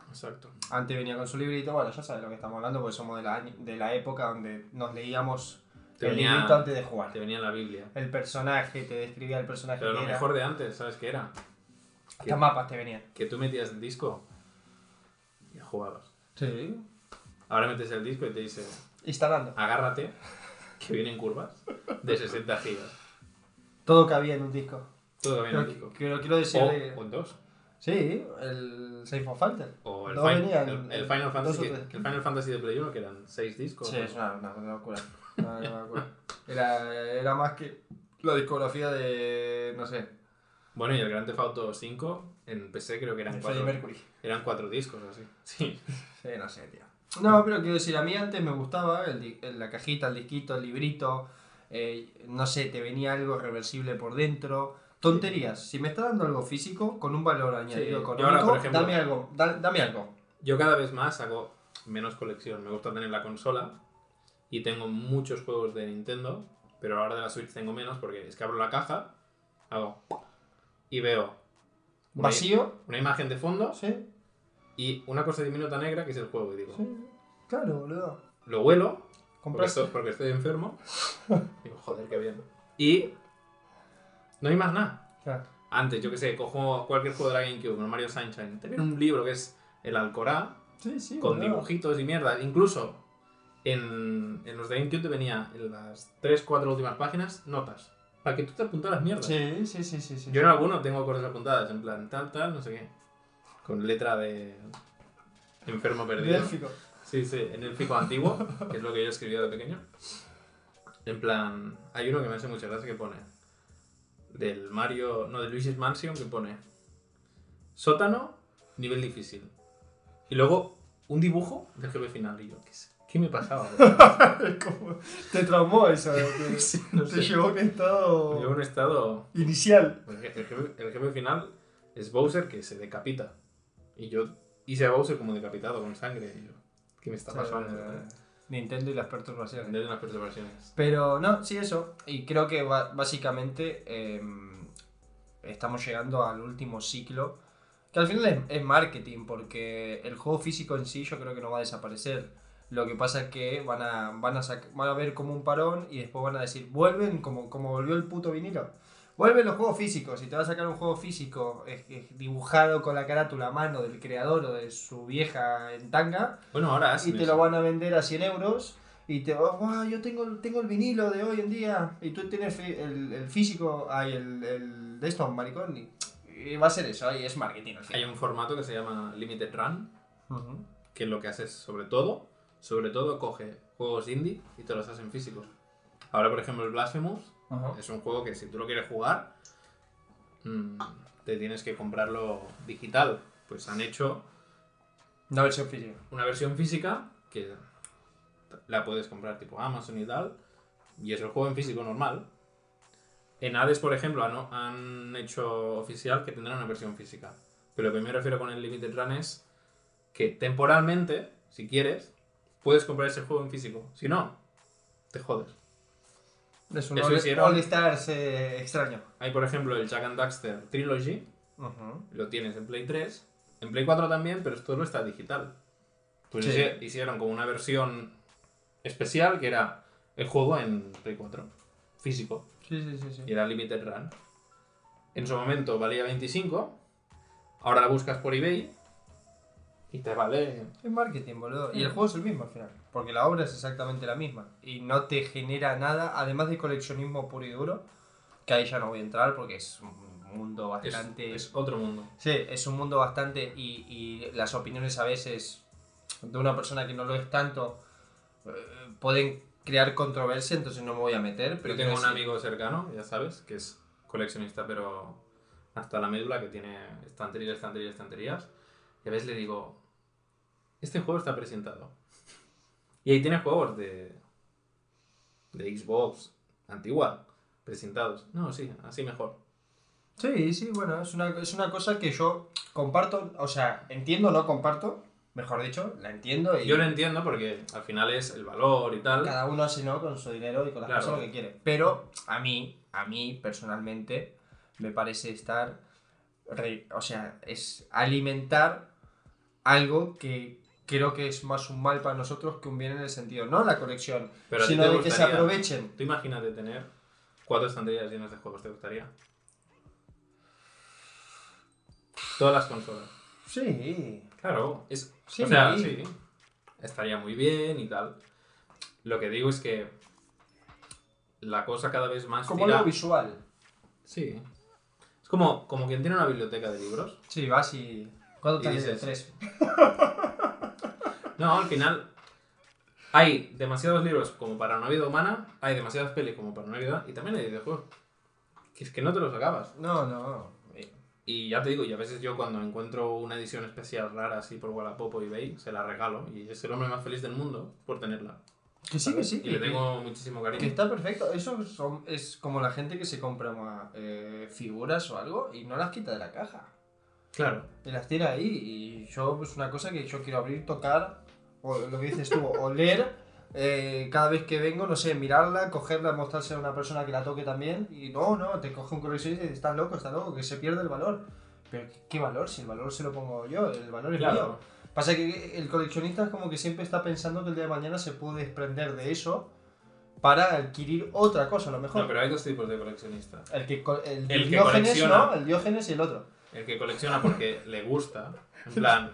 Exacto. Antes venía con su librito, bueno, ya sabes lo que estamos hablando, porque somos de la, de la época donde nos leíamos Te el venía- librito antes de jugar. Te venía la Biblia. El personaje, te describía el personaje Pero lo que era. mejor de antes, ¿sabes qué era? Hasta mapas te venían. Que tú metías el disco y jugabas. Sí. Ahora metes el disco y te dice, Instalando. agárrate, que vienen curvas de 60 gigas. Todo cabía en un disco. Todo bien en el disco. pero quiero decirle. O, o en dos. Sí, el Safe of Fighter. O el, No Fin- venían el- el Final Fantasy, que- el Final Fantasy de Play 1, que eran 6 discos. Sí, ¿no? es una, una- una locura. Una- una locura. Era, era más que la discografía de. no sé, Bueno, y el Grand Theft Auto 5 en PC creo que eran de 4 Freddie Mercury. eran cuatro discos o así. Sí. Sí, no sé, tío. No, pero quiero decir, a mí antes me gustaba el el- la cajita, el disquito, el librito. eh, no sé, te venía algo reversible por dentro. Tonterías. Si me está dando algo físico con un valor añadido yo económico, ahora, por ejemplo- dame algo. da- dame algo. Yo cada vez más hago menos colección. Me gusta tener la consola y tengo muchos juegos de Nintendo, pero ahora de la Switch tengo menos porque es que abro la caja, hago y veo una, Vacío. una imagen de fondo Sí, y una cosa diminuta negra que es el juego. Y digo, sí. Claro, boludo. lo huelo porque estoy, porque estoy enfermo. digo, joder, qué bien. Y no hay más nada. Claro. Antes, yo que sé, cojo cualquier juego de la GameCube, un Mario Sunshine, te viene un libro que es el Alcorá, Sí, sí, con boludo. dibujitos y mierda. Incluso en, en los de GameCube te venía en las 3-4 últimas páginas notas. Para que tú te apuntaras mierda. Sí, sí, sí, sí. sí. Yo en alguno tengo cosas apuntadas, en plan tal, tal, no sé qué. Con letra de enfermo perdido. Élfico. Sí, sí, en el fico antiguo, que es lo que yo escribía de pequeño. En plan, hay uno que me hace mucha gracia que pone del Mario, no, de Luigi's Mansion que pone sótano, nivel difícil. Y luego un dibujo del jefe final. Y yo, ¿qué, es- qué me pasaba? Como- Te traumó eso. Te, Sí, no te llevó a un estado Yo un estado... inicial. El je- el jefe, el jefe final es Bowser que se decapita. Y yo hice a Bowser como decapitado con sangre. Y yo, ¿qué me está pasando? Eh, Nintendo y las perturbaciones. Desde unas perturbaciones. Pero no, sí, eso. Y creo que básicamente em, estamos llegando al último ciclo. Que al final es, es marketing, porque el juego físico en sí yo creo que no va a desaparecer. Lo que pasa es que van a, van a, van a ver como un parón y después van a decir, vuelven como, como volvió el puto vinilo. Vuelven los juegos físicos y te va a sacar un juego físico eh, dibujado con la carátula a mano del creador o de su vieja en tanga Bueno, ahora y te eso. lo van a vender a 100 euros y te va, "Guau, yo tengo, tengo el vinilo de hoy en día y tú tienes el, el físico, hay el, el de esto, maricón, y, y va a ser eso, y es marketing al Hay un formato que se llama Limited Run, que lo que hace es, sobre todo, sobre todo coge juegos indie y te los hace en físicos. Ahora, por ejemplo, el Blasphemous Ajá. es un juego que si tú lo quieres jugar, mm, te tienes que comprarlo digital. Pues han hecho Una versión física. una versión física que la puedes comprar tipo Amazon y tal, y es el juego en físico normal. En Hades, por ejemplo, han, han hecho oficial que tendrán una versión física. Pero lo que me refiero con el Limited Run es que temporalmente, si quieres, puedes comprar ese juego en físico. Si no, te jodes. Es un Eso All, hicieron- All Stars eh, extraño. Hay, por ejemplo, el Jack and Daxter Trilogy, lo tienes en Play 3, en Play 4 también, pero esto no está digital. Pues Sí. hicieron como una versión especial que era el juego en Play 4, físico, Sí, sí, sí, sí. y era Limited Run. En su momento valía 25, ahora la buscas por eBay y te vale... Es marketing, boludo. Y el juego es el mismo al final. Porque la obra es exactamente la misma. Y no te genera nada, además de coleccionismo puro y duro. Que ahí ya no voy a entrar porque es un mundo Es, bastante. es otro mundo. Sí, es un mundo bastante. Y, y las opiniones a veces de una persona que no lo es tanto eh, pueden crear controversia, entonces no me voy a meter. Pero Yo tengo un amigo cercano, ya sabes, que es coleccionista, pero hasta la médula, que tiene estanterías, estanterías, estanterías. Y a veces le digo, este juego está presentado. Y ahí tiene juegos de, de Xbox antigua, presentados. No, sí, así mejor. Sí, sí, bueno, es una, es una cosa que yo comparto, o sea, entiendo, no comparto, mejor dicho, la entiendo y Yo lo entiendo porque al final es el valor y tal. cada uno hace ¿no? con su dinero y con las Claro. cosas lo que quiere. Pero a mí, a mí personalmente, me parece estar, re- o sea, es alimentar algo que creo que es más un mal para nosotros que un bien en el sentido, no la colección, Pero sino de que se aprovechen. Tú imagínate tener cuatro estanterías llenas de juegos, ¿te gustaría? Todas las consolas. Sí, Claro, es, Sí, o sea, sí. sí, estaría muy bien y tal. Lo que digo es que la cosa cada vez más como tira- algo visual. Sí. Es como, como quien tiene una biblioteca de libros. Sí, vas y... ¿Cuánto te dices- Tres. No, al final hay demasiados libros como para una vida humana, hay demasiadas pelis como para una vida y también hay videojuegos. Que es que no te los acabas. No, no. Y ya te digo, y a veces yo cuando encuentro una edición especial rara así por Wallapop o eBay, se la regalo y es el hombre más feliz del mundo por tenerla. Que sí, que sí. Y le que- tengo muchísimo Que cariño. está perfecto. Eso son- es como la gente que se compra eh, figuras o algo y no las quita de la caja. Claro. Y las tira ahí. Y yo es una cosa que yo quiero abrir, tocar, o lo que dices tú, oler. eh, cada vez que vengo, no sé, mirarla, cogerla, mostrársela a una persona que la toque también. Y no, no, te coge un coleccionista y dices, estás loco, estás loco, que se pierde el valor. Pero ¿qué, valor? Si el valor se lo pongo yo, el valor es mío. Claro. Pasa que el coleccionista es como que siempre está pensando que el día de mañana se puede desprender de eso para adquirir otra cosa, a lo mejor. No, pero hay dos tipos de coleccionistas. El que el, El que Diógenes, colecciona. ¿no? El Diógenes y el otro. El que colecciona porque le gusta, en plan,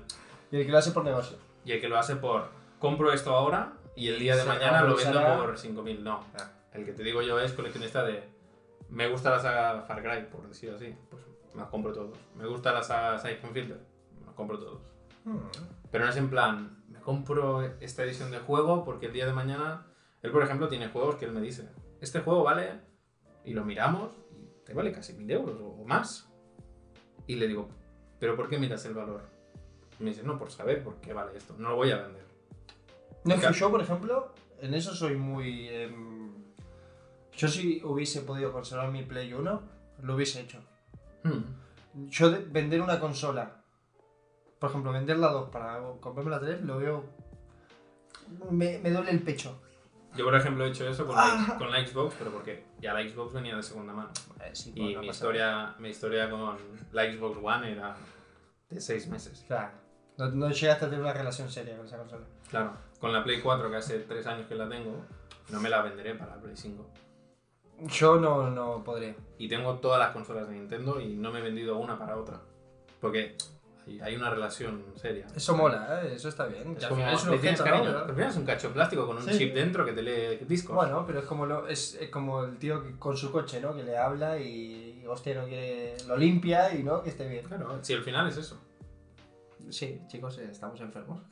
Y el que lo hace por negocio. Y el que lo hace por compro esto ahora y el día de mañana lo vendo por 5.000. No, el que te digo yo es coleccionista de me gusta la saga Far Cry, por decir así, pues me los compro todos. Me gusta la saga Siphon Filter, me los compro todos. Pero no es en plan, me compro esta edición de juego porque el día de mañana, él por ejemplo tiene juegos que él me dice, este juego vale, y lo miramos, y te vale casi mil euros o más. Y le digo, ¿pero por qué miras el valor? Me dice, no, por saber por qué vale esto, no lo voy a vender. No, es que Claro. yo, por ejemplo, en eso soy muy... em, yo si hubiese podido conservar mi Play 1, lo hubiese hecho. Hmm. yo de- vender una consola, por ejemplo, vender la 2 para comprarme la 3, lo veo. Me, me duele el pecho. Yo, por ejemplo, he hecho eso con, Ah. la, con la Xbox, pero porque ya la Xbox venía de segunda mano. Eh, sí, Y pues mi, historia, mi historia con la Xbox One era de seis meses. Claro. No, no llegaste a tener una relación seria con esa consola. Claro, con la Play 4, que hace tres años que la tengo, no me la venderé para la Play 5. Yo no, no podría. Y tengo todas las consolas de Nintendo y no me he vendido una para otra. Porque hay, una relación seria. Eso mola, ¿eh? eso está bien. Es como, es un objeto, cariño. Es un cacho plástico con un Sí. chip dentro que te lee discos. Bueno, pero es como lo, es, es como el tío que con su coche, ¿no? Que le habla y hostia no quiere. lo limpia y no, que esté bien. Claro, si al final es eso. Sí, chicos, eh, estamos enfermos.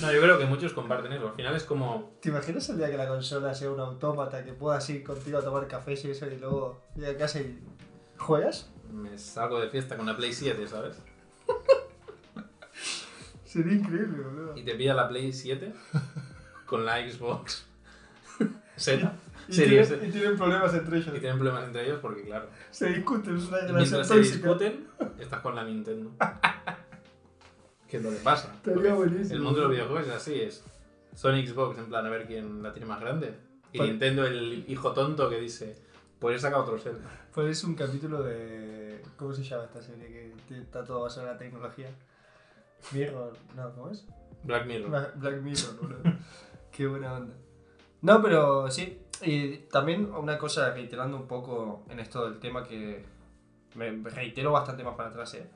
No, yo creo que muchos comparten eso. Al final es como. ¿Te imaginas el día que la consola sea un autómata que puedas ir contigo a tomar café y eso y luego ir a casa y juegas? Me salgo de fiesta con la Play 7, ¿sabes? Sería increíble, boludo. Y te pilla la Play 7 con la Xbox Z. Y, Series. tienen, y tienen problemas entre ellos. Y tienen problemas entre ellos porque, claro, Se discuten, es una mientras se tóxica. discuten, estás con la Nintendo. ¿Qué es lo que pasa? Estaría buenísimo. El mundo de los videojuegos es así, es Sony Xbox en plan a ver quién la tiene más grande. Y Pues- Nintendo el hijo tonto que dice, pues he sacado otro Zelda. Pues es un capítulo de. ¿Cómo se llama esta serie? Que está todo basado en la tecnología. Mirror. No, ¿cómo es? Black Mirror. Bla- Black Mirror, boludo. Qué buena onda. No, pero sí. Y también una cosa, reiterando un poco en esto del tema que me reitero bastante más para atrás, ¿eh?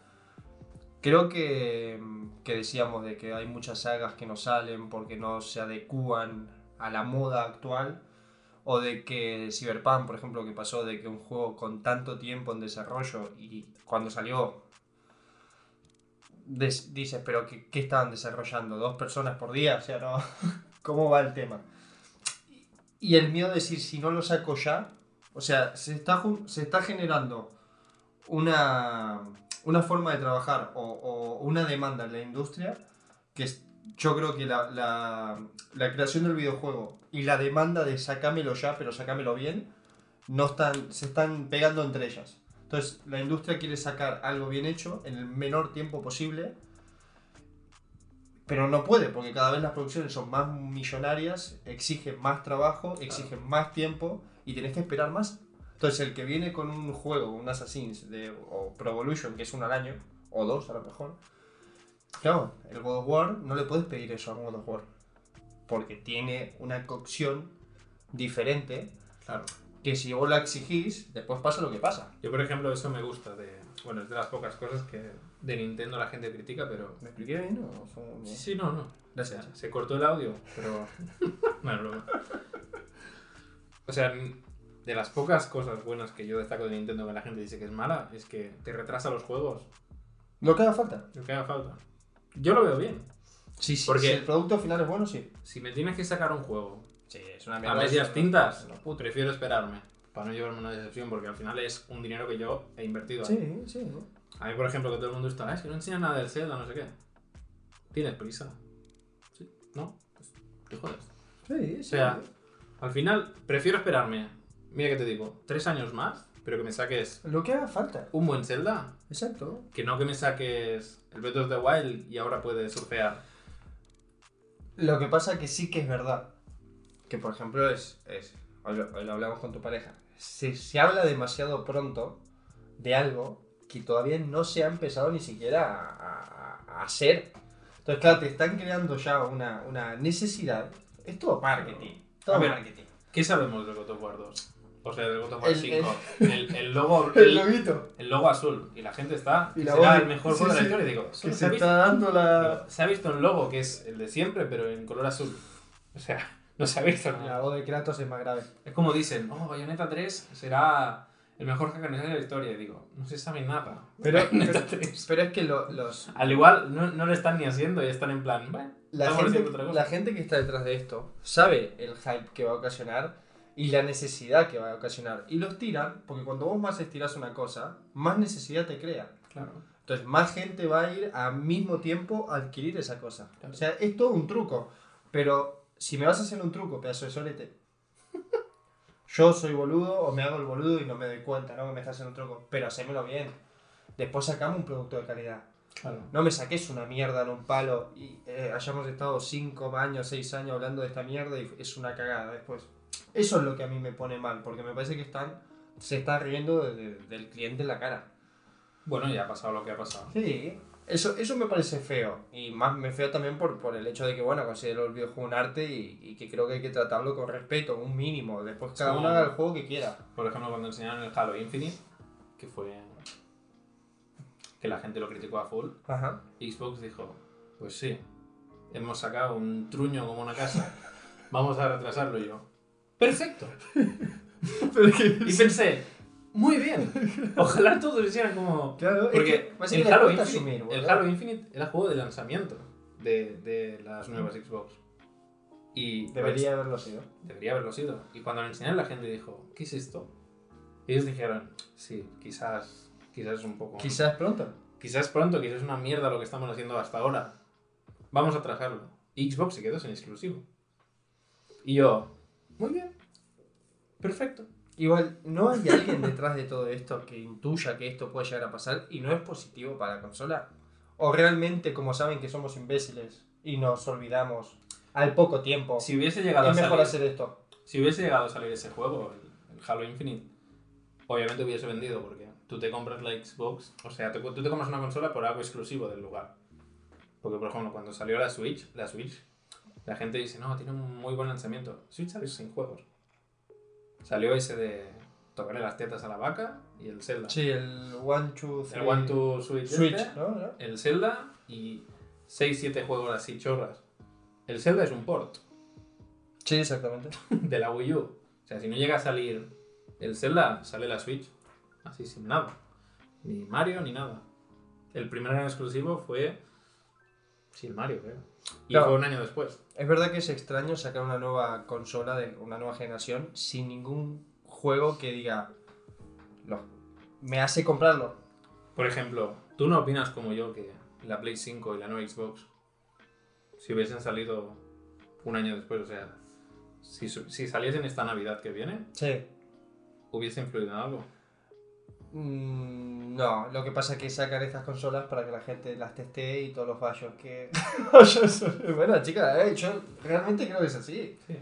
Creo que, que decíamos de que hay muchas sagas que no salen porque no se adecúan a la moda actual. O de que Cyberpunk, por ejemplo, que pasó de que un juego con tanto tiempo en desarrollo y cuando salió dices, pero ¿qué, qué estaban desarrollando? ¿Dos personas por día? O sea, no. ¿Cómo va el tema? Y el miedo de decir, si no lo saco ya, o sea, se está, se está generando una, una forma de trabajar o, o una demanda en la industria que yo creo que la, la, la creación del videojuego y la demanda de sacámelo ya, pero sacámelo bien, no están, se están pegando entre ellas. Entonces, la industria quiere sacar algo bien hecho en el menor tiempo posible, pero no puede, porque cada vez las producciones son más millonarias, exigen más trabajo, exigen más tiempo y tenés que esperar más. Entonces, el que viene con un juego, un Assassin's de, o Pro Evolution, que es uno al año, o dos a lo mejor, claro, el God of War no le puedes pedir eso a un God of War, porque tiene una cocción diferente Claro. que si vos la exigís, después pasa lo que pasa. Yo, por ejemplo, eso me gusta de... Bueno, es de las pocas cosas que de Nintendo la gente critica, pero... ¿Me expliqué bien o fue muy- Sí, sí, no, no. Gracias. se cortó el audio, pero... no, es broma. O sea, de las pocas cosas buenas que yo destaco de Nintendo que la gente dice que es mala, es que te retrasa los juegos. Lo que haga falta. Lo que haga falta. Yo lo veo bien. Sí, sí. Porque- Si el producto final es bueno, sí. Si me tienes que sacar un juego Sí, es una a medias tintas, No, prefiero esperarme. Para no llevarme una decepción, porque al final es un dinero que yo he invertido. ahí. Sí, sí. A mí, por ejemplo, que todo el mundo está, "Ah, es que no enseña nada del Zelda, no sé qué. Tienes prisa. ¿Sí? ¿No? Pues te jodes. Sí, sí. O sea, al final, prefiero esperarme, mira que te digo, tres años más, pero que me saques lo que haga falta. un buen Zelda. Exacto. Que no que me saques el Breath of the Wild y ahora puedes surfear. Lo que pasa que sí que es verdad. Que por ejemplo es. es hoy, lo, hoy lo hablamos con tu pareja. Se, se habla demasiado pronto de algo que todavía no se ha empezado ni siquiera a, a- a hacer. Entonces, claro, te están creando ya una, una necesidad. Es todo marketing. Todo A ver, marketing. ¿Qué sabemos del God of War 2? O sea, del God of War El- 5. El, el logo, El el, el logo azul. Y la gente está. Y la será voz- el mejor sí, juego de la sí, historia. Digo, Que ¿se, se está dando la. se ha visto un logo que es el de siempre, pero en color azul. O sea, no se ha visto nada. La voz de Kratos es más grave. Es como dicen, oh, Bayonetta 3 será el mejor hack de la historia. Digo, no se sabe nada. Pero, Bayonetta pero, 3. pero es que lo- los, Al igual, no, no lo están ni haciendo y están en plan, bueno, la, gente, otra cosa. la gente que está detrás de esto sabe el hype que va a ocasionar y la necesidad que va a ocasionar. Y los tiran porque cuando vos más estiras una cosa, más necesidad te crea. Claro. Entonces, más gente va a ir al mismo tiempo a adquirir esa cosa. Claro. O sea, es todo un truco. Pero si me vas a hacer un truco, pedazo de solete, Yo soy boludo o me hago el boludo y no me doy cuenta, ¿no? Que me estás haciendo un truco. Pero hacémelo bien. Después sacamos un producto de calidad. Claro. No me saques una mierda en un palo y eh, hayamos estado 5 años, 6 años hablando de esta mierda y es una cagada después. Eso es lo que a mí me pone mal, porque me parece que están se está riendo de- de- del cliente en la cara. Bueno, ya ha pasado lo que ha pasado. Sí. Eso, eso me parece feo. Y más me feo también por, por el hecho de que, bueno, considero el videojuego un arte y, y que creo que hay que tratarlo con respeto, un mínimo. Después cada uno haga el juego que quiera. Por ejemplo, cuando enseñaron el Halo Infinite, que fue. que la gente lo criticó a full, Ajá. Xbox dijo: Pues sí, hemos sacado un truño como una casa, vamos a retrasarlo Y yo. ¡Perfecto! Y pensé: Muy bien, ojalá todos hicieran como. Claro, es Porque que básicamente el, Halo Infinite, asumir, el. Halo Infinite era juego de lanzamiento de, de las nuevas Xbox. Y Debería haberlo sido. Debería haberlo sido. Y cuando lo enseñaron la gente dijo, ¿qué es esto? Y ellos dijeron, sí, quizás, quizás es un poco... Quizás pronto. Quizás pronto, quizás es una mierda lo que estamos haciendo hasta ahora. Vamos a trabajarlo. Y Xbox se quedó sin exclusivo. Y yo, muy bien. Perfecto. Igual, no hay alguien detrás de todo esto que intuya que esto puede llegar a pasar y no es positivo para la consola. O realmente, como saben que somos imbéciles y nos olvidamos al poco tiempo, Si hubiese llegado a es mejor salir, hacer esto. si hubiese llegado a salir ese juego, el, el Halo Infinite, obviamente hubiese vendido porque tú te compras la Xbox, o sea, te- tú te compras una consola por algo exclusivo del lugar. Porque, por ejemplo, cuando salió la Switch, la Switch, la gente dice, no, tiene un muy buen lanzamiento. Switch salió sin juegos. Salió ese de tocarle las tetas a la vaca y el Zelda. Sí, el One, Two, Three. el One to Switch, Switch, este, ¿no? ¿No? el Zelda y 6-7 juegos así chorras. El Zelda es un port Sí, exactamente. de la Wii U. O sea, si no llega a salir el Zelda, sale la Switch. Así sin nada. Ni Mario ni nada. El primer gran exclusivo fue. Sí, el Mario, creo. Y Claro. fue un año después. Es verdad que es extraño sacar una nueva consola de una nueva generación sin ningún juego que diga, no, me hace comprarlo. Por ejemplo, ¿tú no opinas como yo que la Play 5 y la nueva Xbox, si hubiesen salido un año después, o sea, si, si saliesen esta Navidad que viene, Sí. hubiese influido en algo? Mm, no, lo que pasa es que sacan estas consolas para que la gente las testee y todos los fallos que... bueno, chicas, eh, yo realmente creo que es así. Sí.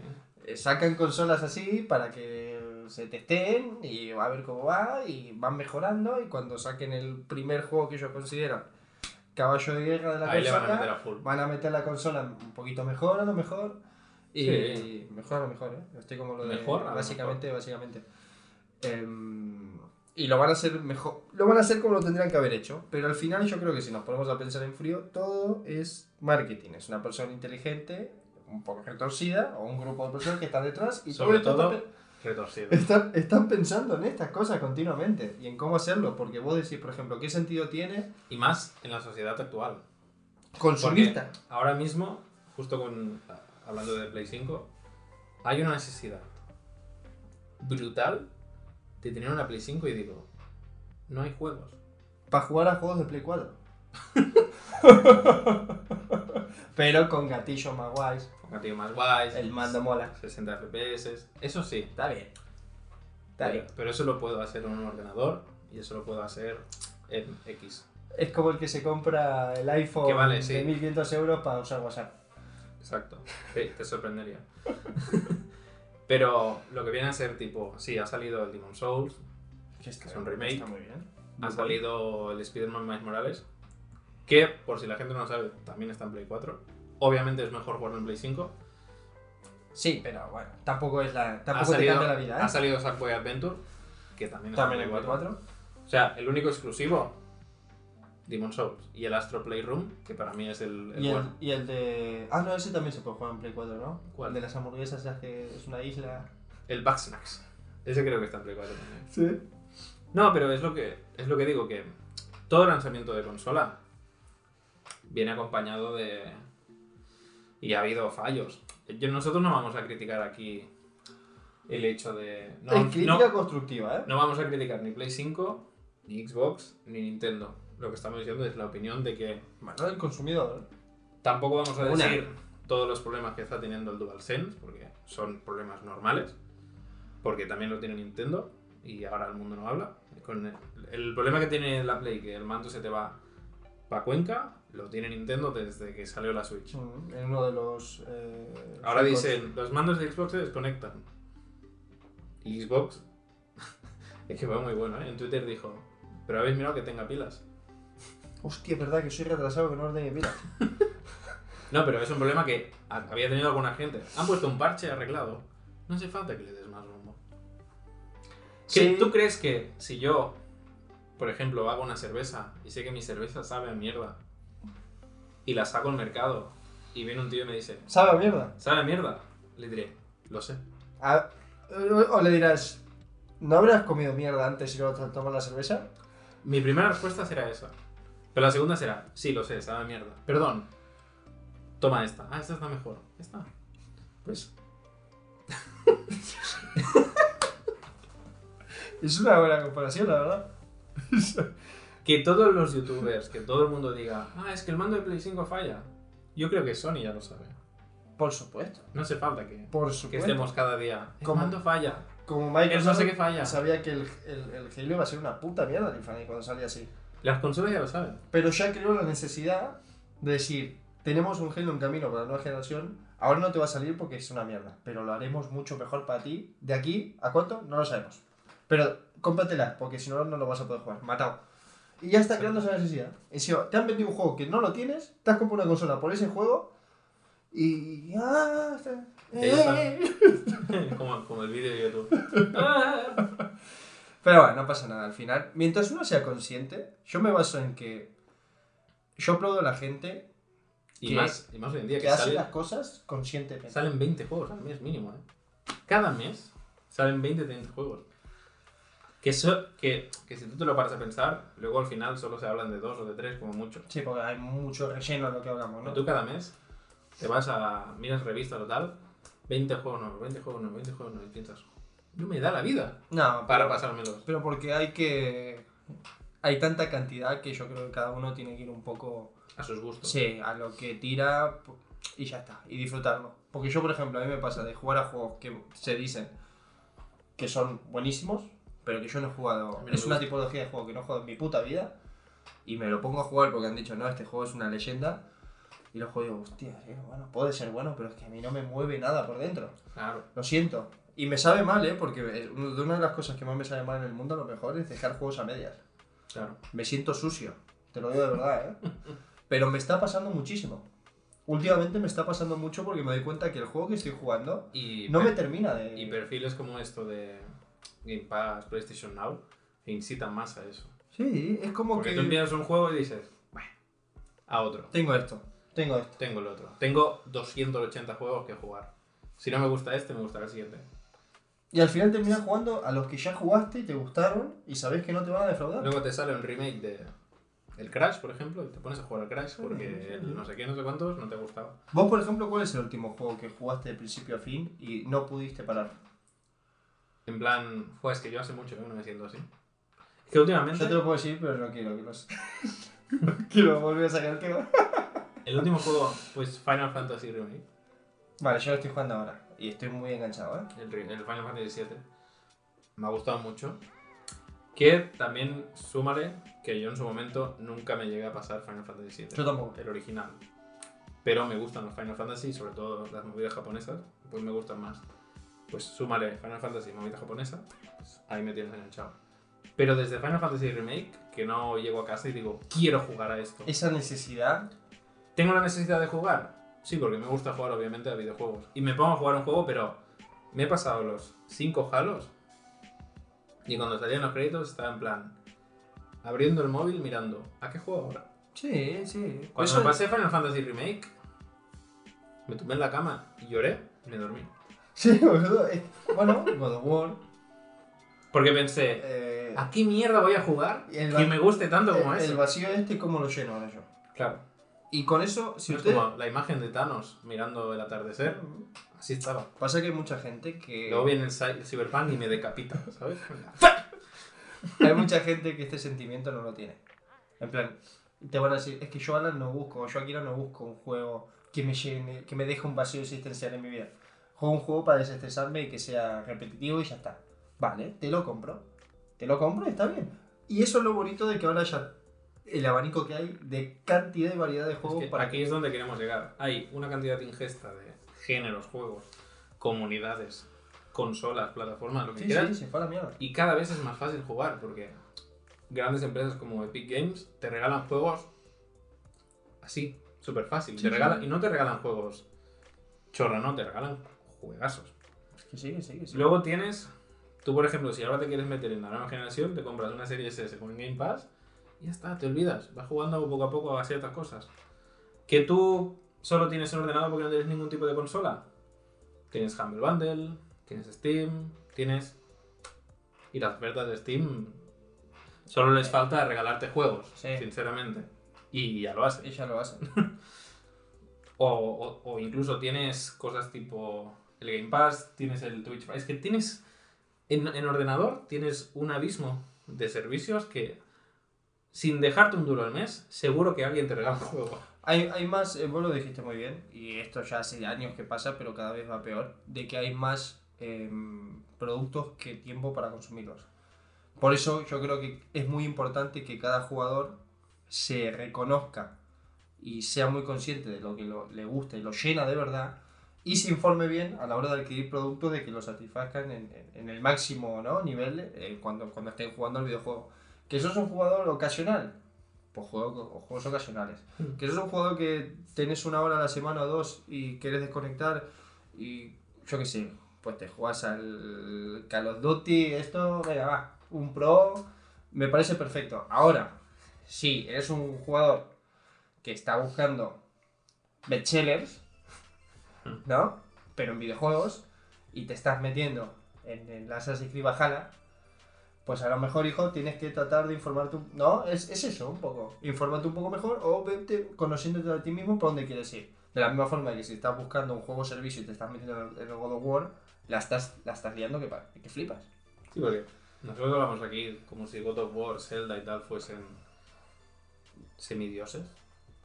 Eh, Sacan consolas así para que se testeen y a ver cómo va y van mejorando y cuando saquen el primer juego que ellos consideran caballo de guerra de la Ahí le consola, van a meter a full. van a meter la consola un poquito mejor a lo mejor y Sí. mejor a lo mejor, ¿eh? Estoy como lo de Mejor lo básicamente, básicamente. Em, y lo van a hacer mejor, lo van a hacer como lo tendrían que haber hecho, pero al final yo creo que si nos ponemos a pensar en frío, todo es marketing, es una persona inteligente, un poco retorcida o un grupo de personas que están detrás y Sobre todo, retorcido. están, están pensando en estas cosas continuamente y en cómo hacerlo, porque vos decís, por ejemplo, ¿qué sentido tiene Y más en la sociedad actual. consumista? Ahora mismo, justo con hablando de Play 5, hay una necesidad brutal de tener una Play 5 y digo, no hay juegos. Para jugar a juegos de Play 4. Pero con gatillos más guays. Con gatillo más guays, El mando mola. 60 FPS, eso sí. Está bien. Está bien. pero eso lo puedo hacer en un ordenador y eso lo puedo hacer en X. Es como el que se compra el iPhone vale, sí. de 1500 euros para usar WhatsApp. Exacto. Sí, te sorprendería. Pero lo que viene a ser tipo, sí, ha salido el Demon Souls, Que es un remake. Está muy bien. ha salido el Spider-Man Miles Morales, que por si la gente no lo sabe, también está en Play 4. Obviamente es mejor jugarlo en Play 5. Sí, pero bueno, tampoco es la. Ha Tampoco te salido, cambia la vida, ha ¿eh? salido Sackboy Adventure, que también está También en Play 4. O sea, el único exclusivo, Demon Souls. Y el Astro Playroom, que para mí es el, el Y el, bueno. y el de. Ah, no, ese también se puede jugar en Play 4, ¿no? ¿Cuál? El de las hamburguesas, ya que es una isla. El Bugsnax. Ese creo que está en Play 4 también. Sí. No, pero es lo que, es lo que digo, que todo lanzamiento de consola viene acompañado de... Y ha habido fallos. Yo- nosotros no vamos a criticar aquí el hecho de... No, es crítica no- constructiva, ¿eh? no vamos a criticar ni Play 5, ni Xbox, ni Nintendo. Lo que estamos diciendo es la opinión de que Bueno, el consumidor. tampoco vamos a Una. decir todos los problemas que está teniendo el DualSense, porque son problemas normales. porque también lo tiene Nintendo y ahora el mundo no habla. Con el, el problema que tiene la Play, que el mando se te va para Cuenca, lo tiene Nintendo desde que salió la Switch. Mm, En uno de los. eh, Ahora juegos. dicen, los mandos de Xbox se desconectan. Y Xbox, es que fue muy bueno, ¿eh? En Twitter dijo, pero habéis mirado que tenga pilas. Hostia, es verdad que soy retrasado que no os de pila. No, pero es un problema que ha- había tenido alguna gente. Han puesto un parche arreglado. No hace falta que le des más. ¿Qué- Sí. ¿Tú crees que si yo, por ejemplo, hago una cerveza y sé que mi cerveza sabe a mierda y la saco al mercado y viene un tío y me dice, ¿Sabe a mierda? ¿sabe a mierda? Le diré, lo sé. A- o le dirás, ¿no habrás comido mierda antes luego te tomas la cerveza? Mi primera respuesta será esa. Pero la segunda será, sí, lo sé, sabe a mierda. Perdón. Toma esta. Ah, esta está mejor. Esta. Pues Es una buena comparación, la verdad. que todos los youtubers, que todo el mundo diga, ah, es que el mando de Play 5 falla. Yo creo que Sony ya lo sabe. Por supuesto. No hace falta que, Por que supuesto. estemos cada día. El ¿Cómo? mando falla. Como Microsoft no sé qué falla. sabía que el, el, el Halo iba a ser una puta mierda Infinite cuando salía así. Las consolas ya lo saben. Pero ya creó la necesidad de decir, tenemos un Halo en camino para la nueva generación, ahora no te va a salir porque es una mierda, pero lo haremos mucho mejor para ti. ¿De aquí a cuánto? No lo sabemos. Pero cómpratela, porque si no, no lo vas a poder jugar. Matado. Y ya está creando esa necesidad. Y si te han vendido un juego que no lo tienes, te has comprado una consola por ese juego y... Ah, está- eh. como, como el vídeo de YouTube. Ah. Pero bueno, no pasa nada al final. Mientras uno sea consciente, yo me baso en que yo aplaudo a la gente Y ¿Qué? más, y más hoy en día que que hace salen, las cosas conscientemente. salen 20 juegos al mes mínimo. ¿eh? Cada mes salen 20 30 juegos. Que, eso, que, que si tú te lo paras a pensar, luego al final solo se hablan de dos o de tres como mucho. Sí, porque hay mucho relleno en lo que hablamos, ¿no? Tú cada mes te vas a. miras revistas o tal, 20 juegos nuevos, 20 juegos nuevos, 20 juegos nuevos, y piensas, no me da la vida No, para pasármelos. pero porque hay que... Hay tanta cantidad que yo creo que cada uno tiene que ir un poco... A sus gustos. Sí, a lo que tira y ya está, y disfrutarlo. Porque yo, por ejemplo, a mí me pasa de jugar a juegos que se dicen que son buenísimos, pero que yo no he jugado. Es una tipología de juego que no he jugado en mi puta vida. Y me lo pongo a jugar porque han dicho, no, este juego es una leyenda. Y lo juego y digo, hostia, bueno, puede ser bueno, pero es que a mí no me mueve nada por dentro. Claro. Lo siento. Y me sabe mal, ¿eh? Porque eh, una de las cosas que más me sabe mal en el mundo, a lo mejor, es dejar juegos a medias. Claro. Me siento sucio, te lo digo de verdad, ¿eh? Pero me está pasando muchísimo. Últimamente me está pasando mucho porque me doy cuenta que el juego que estoy jugando Y, no me termina de... y perfiles como esto de Game Pass, PlayStation Now, incitan más a eso. Sí, es como Porque que... tú empiezas un juego y dices, bueno, a otro. Tengo esto, tengo esto. Tengo el otro. Tengo 280 juegos que jugar. Si no me gusta este, me gustará el siguiente. Y al final terminas jugando a los que ya jugaste y te gustaron y sabes que no te van a defraudar. Luego te sale un remake de el Crash, por ejemplo, y te pones a jugar al Crash porque el no sé qué, no sé cuántos no te ha gustado. Vos, por ejemplo, ¿cuál es el último juego que jugaste de principio a fin y no pudiste parar? En plan, fue es que yo hace mucho que no me siento así. Es que últimamente, Yo te lo puedo decir, pero no quiero que los... no quiero volver a sacar el tema. el último juego, pues Final Fantasy Remake, Vale, yo lo estoy jugando ahora y estoy muy enganchado, ¿eh? el, el Final Fantasy VII, me ha gustado mucho. Que también súmale que yo en su momento nunca me llegué a pasar Final Fantasy VII. Yo tampoco. el original. Pero me gustan los Final Fantasy, sobre todo las movidas japonesas, pues me gustan más. Pues súmale Final Fantasy y movida japonesa, pues ahí me tienes enganchado. Pero desde Final Fantasy Remake, que no llego a casa y digo, quiero jugar a esto. Esa necesidad ¿Tengo la necesidad de jugar? Sí, porque me gusta jugar obviamente a videojuegos. Y me pongo a jugar un juego, pero me he pasado los 5 halos. Y cuando salían los créditos estaba en plan, abriendo el móvil mirando, ¿a qué juego ahora? Sí, sí. Cuando Eso- me pasé Final Fantasy Remake, me tumbé en la cama y lloré y me dormí. Sí, boludo. Bueno, God of War. Porque pensé, eh, ¿a qué mierda voy a jugar Y que me guste tanto como el, el vacío este, ¿cómo lo lleno ahora yo? Claro. Y con eso, si es usted... como la imagen de Thanos mirando el atardecer. Así estaba. Pasa que hay mucha gente que... Luego viene el Cyberpunk y me decapita, ¿sabes? Hay mucha gente que este sentimiento no lo tiene. En plan, te van a decir, es que yo Alan no busco, yo Akira no busco un juego que me llene, que me deje un vacío existencial en mi vida. juego un juego para desestresarme y que sea repetitivo y ya está. Vale, te lo compro. Te lo compro y está bien. Y eso es lo bonito de que ahora ya el abanico que hay de cantidad y variedad de Es juegos que para aquí es donde queremos llegar. Hay una cantidad ingesta de géneros, juegos, comunidades, consolas, plataformas, lo que Sí, quieras. sí, se fue a la mierda. Y cada vez es más fácil jugar porque grandes empresas como Epic Games te regalan juegos así, súper fácil. Sí, te regalan, y no te regalan juegos chorra, no, te regalan juegazos. Es que sí, sí, sí. Luego tienes, tú por ejemplo, si ahora te quieres meter en la nueva generación, te compras una serie SS con Game Pass ya está, te olvidas. Vas jugando poco a poco a ciertas cosas. Que tú solo tienes en ordenador porque no tienes ningún tipo de consola. Tienes Humble Bundle, tienes Steam, tienes... Y las ofertas de Steam solo les falta regalarte juegos, Sí. sinceramente. Y ya lo hacen. Y ya lo hacen. O, o- o incluso tienes cosas tipo el Game Pass, tienes el Twitch. Es que tienes. En, en ordenador tienes un abismo de servicios que. Sin dejarte un duro al mes, seguro que alguien te regala un juego. Hay, hay más, eh, vos lo dijiste muy bien, y esto ya hace años que pasa, pero cada vez va peor, de que hay más em, productos que tiempo para consumirlos. Por eso yo creo que es muy importante que cada jugador se reconozca y sea muy consciente de lo que lo- le gusta y lo llena de verdad y se informe bien a la hora de adquirir productos de que lo satisfazcan en, en- en el máximo ¿no? nivel eh, cuando, cuando estén jugando al videojuego. Que sos un jugador ocasional, pues juego, o juegos ocasionales. Que sos un jugador que tenés una hora a la semana o dos y quieres desconectar y yo qué sé, pues te juegas al Call of Duty, esto, venga, va, un pro, me parece perfecto. Ahora, si eres un jugador que está buscando bestsellers, ¿no? Pero en videojuegos y te estás metiendo en el Assassin's Creed Valhalla, pues a lo mejor, hijo, tienes que tratar de informarte, un- ¿no? Es, es eso, un poco. Infórmate un poco mejor o vete conociéndote a ti mismo por dónde quieres ir. De la misma forma que si estás buscando un juego servicio y te estás metiendo en el, God of War, la estás, la estás liando que, que flipas. Sí, porque nosotros hablamos aquí como si God of War, Zelda y tal fuesen semidioses,